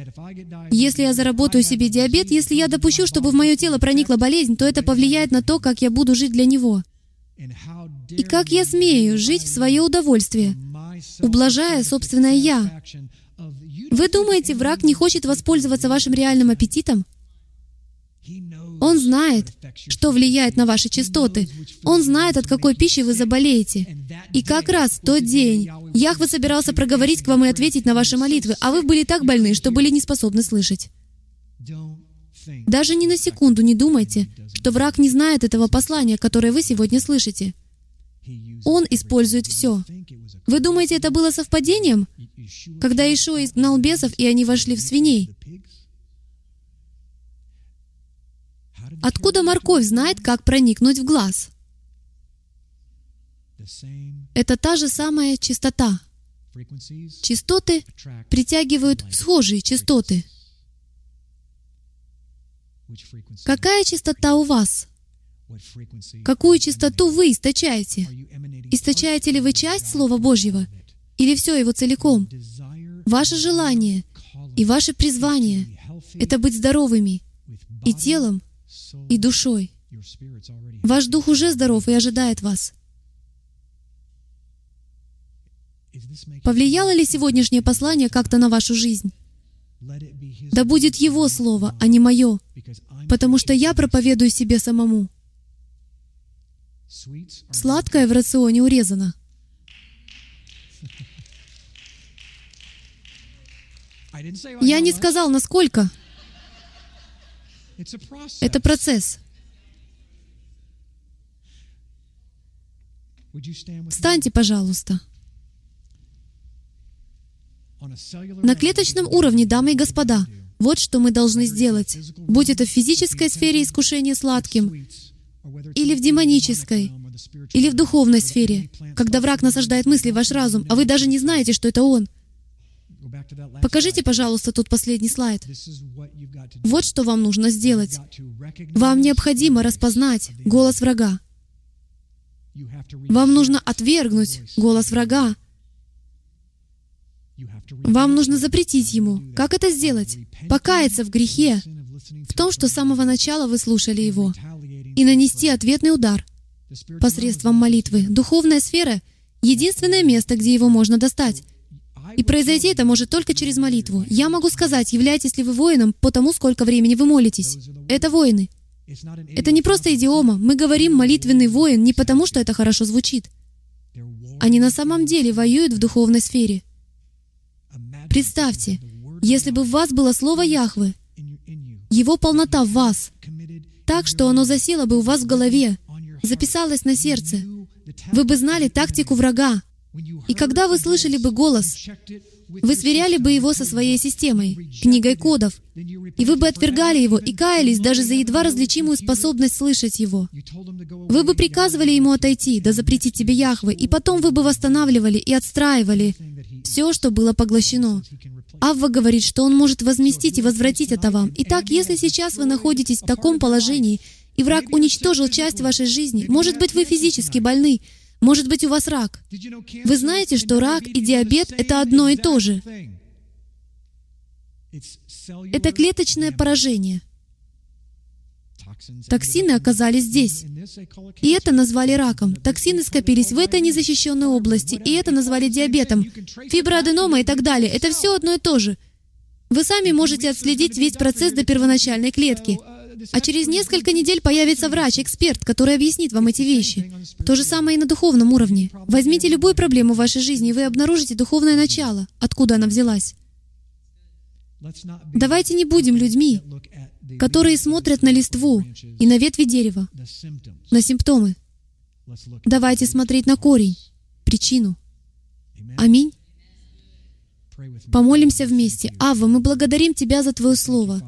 Если я заработаю себе диабет, если я допущу, чтобы в мое тело проникла болезнь, то это повлияет на то, как я буду жить для него. И как я смею жить в свое удовольствие, ублажая собственное «я». Вы думаете, враг не хочет воспользоваться вашим реальным аппетитом? Он знает, что влияет на ваши частоты. Он знает, от какой пищи вы заболеете. И как раз в тот день Яхва собирался проговорить к вам и ответить на ваши молитвы, а вы были так больны, что были не способны слышать. Даже ни на секунду не думайте, что враг не знает этого послания, которое вы сегодня слышите. Он использует все. Вы думаете, это было совпадением? Когда Ишуа изгнал бесов, и они вошли в свиней. Откуда морковь знает, как проникнуть в глаз? Это та же самая частота. Частоты притягивают схожие частоты. Какая частота у вас? Какую частоту вы источаете? Источаете ли вы часть Слова Божьего? Или все его целиком? Ваше желание и ваше призвание — это быть здоровыми и телом, и душой. Ваш дух уже здоров и ожидает вас. Повлияло ли сегодняшнее послание как-то на вашу жизнь? Да будет Его Слово, а не мое, потому что я проповедую себе самому. Сладкое в рационе урезано. Я не сказал, насколько. Это процесс. Встаньте, пожалуйста. На клеточном уровне, дамы и господа, вот что мы должны сделать. Будь это в физической сфере искушения сладким, или в демонической, или в духовной сфере, когда враг насаждает мысли в ваш разум, а вы даже не знаете, что это он. Покажите, пожалуйста, тот последний слайд. Вот что вам нужно сделать. Вам необходимо распознать голос врага. Вам нужно отвергнуть голос врага. Вам нужно запретить ему. Как это сделать? Покаяться в грехе, в том, что с самого начала вы слушали его, и нанести ответный удар посредством молитвы. Духовная сфера — единственное место, где его можно достать. И произойти это может только через молитву. Я могу сказать, являетесь ли вы воином по тому, сколько времени вы молитесь. Это воины. Это не просто идиома. Мы говорим «молитвенный воин» не потому, что это хорошо звучит. Они на самом деле воюют в духовной сфере. Представьте, если бы в вас было слово Яхвы, его полнота в вас, так, что оно засело бы у вас в голове, записалось на сердце, вы бы знали тактику врага, и когда вы слышали бы голос, вы сверяли бы его со своей системой, книгой кодов, и вы бы отвергали его и каялись даже за едва различимую способность слышать его. Вы бы приказывали ему отойти, да запретить тебе Яхвы, и потом вы бы восстанавливали и отстраивали все, что было поглощено. Авва говорит, что он может возместить и возвратить это вам. Итак, если сейчас вы находитесь в таком положении, и враг уничтожил часть вашей жизни, может быть, вы физически больны, может быть, у вас рак. Вы знаете, что рак и диабет — это одно и то же. Это клеточное поражение. Токсины оказались здесь. И это назвали раком. Токсины скопились в этой незащищенной области, и это назвали диабетом. Фиброаденома и так далее. Это все одно и то же. Вы сами можете отследить весь процесс до первоначальной клетки. А через несколько недель появится врач, эксперт, который объяснит вам эти вещи. То же самое и на духовном уровне. Возьмите любую проблему в вашей жизни, и вы обнаружите духовное начало, откуда она взялась. Давайте не будем людьми, которые смотрят на листву и на ветви дерева, на симптомы. Давайте смотреть на корень, причину. Аминь. Помолимся вместе. Ава, мы благодарим Тебя за Твое Слово.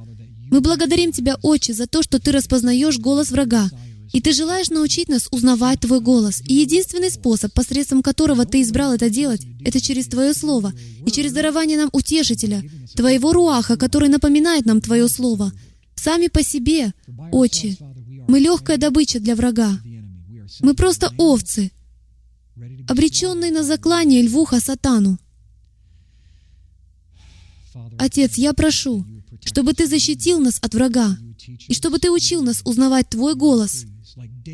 Мы благодарим Тебя, Отче, за то, что Ты распознаешь голос врага, и Ты желаешь научить нас узнавать Твой голос. И единственный способ, посредством которого Ты избрал это делать, это через Твое Слово и через дарование нам Утешителя, Твоего Руаха, который напоминает нам Твое Слово. Сами по себе, Отче, мы легкая добыча для врага. Мы просто овцы, обреченные на заклание львуха сатану. Отец, я прошу, чтобы Ты защитил нас от врага, и чтобы Ты учил нас узнавать Твой голос,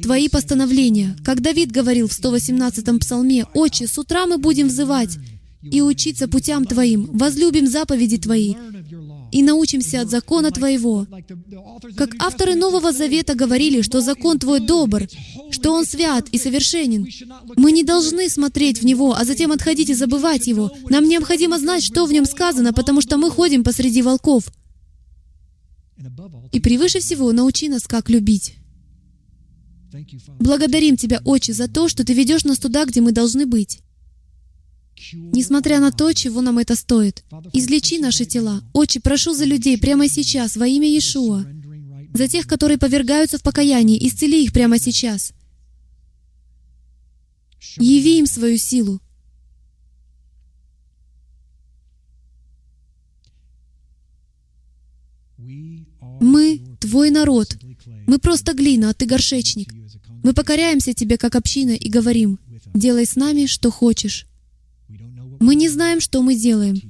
Твои постановления. Как Давид говорил в 118-м псалме, «Отче, с утра мы будем взывать и учиться путям Твоим, возлюбим заповеди Твои, и научимся от закона Твоего. Как авторы Нового Завета говорили, что закон Твой добр, что Он свят и совершенен. Мы не должны смотреть в Него, а затем отходить и забывать Его. Нам необходимо знать, что в Нем сказано, потому что мы ходим посреди волков. И превыше всего научи нас, как любить. Благодарим Тебя, Отче, за то, что Ты ведешь нас туда, где мы должны быть. Несмотря на то, чего нам это стоит. Излечи наши тела. Отче, прошу за людей прямо сейчас, во имя Иешуа. За тех, которые повергаются в покаянии, исцели их прямо сейчас. Яви им свою силу. Мы — Твой народ. Мы просто глина, а Ты горшечник. Мы покоряемся Тебе как община и говорим, «Делай с нами, что хочешь». Мы не знаем, что мы делаем.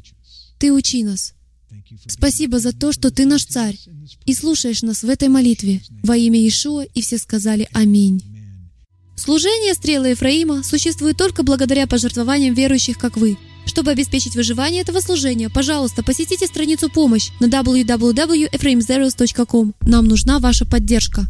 Ты учи нас. Спасибо за то, что Ты наш Царь и слушаешь нас в этой молитве. Во имя Иешуа, и все сказали «Аминь». Служение «Стрелы Ефраима» существует только благодаря пожертвованиям верующих, как вы. Чтобы обеспечить выживание этого служения, пожалуйста, посетите страницу «Помощь» на www.ephraimzeros.com. Нам нужна ваша поддержка.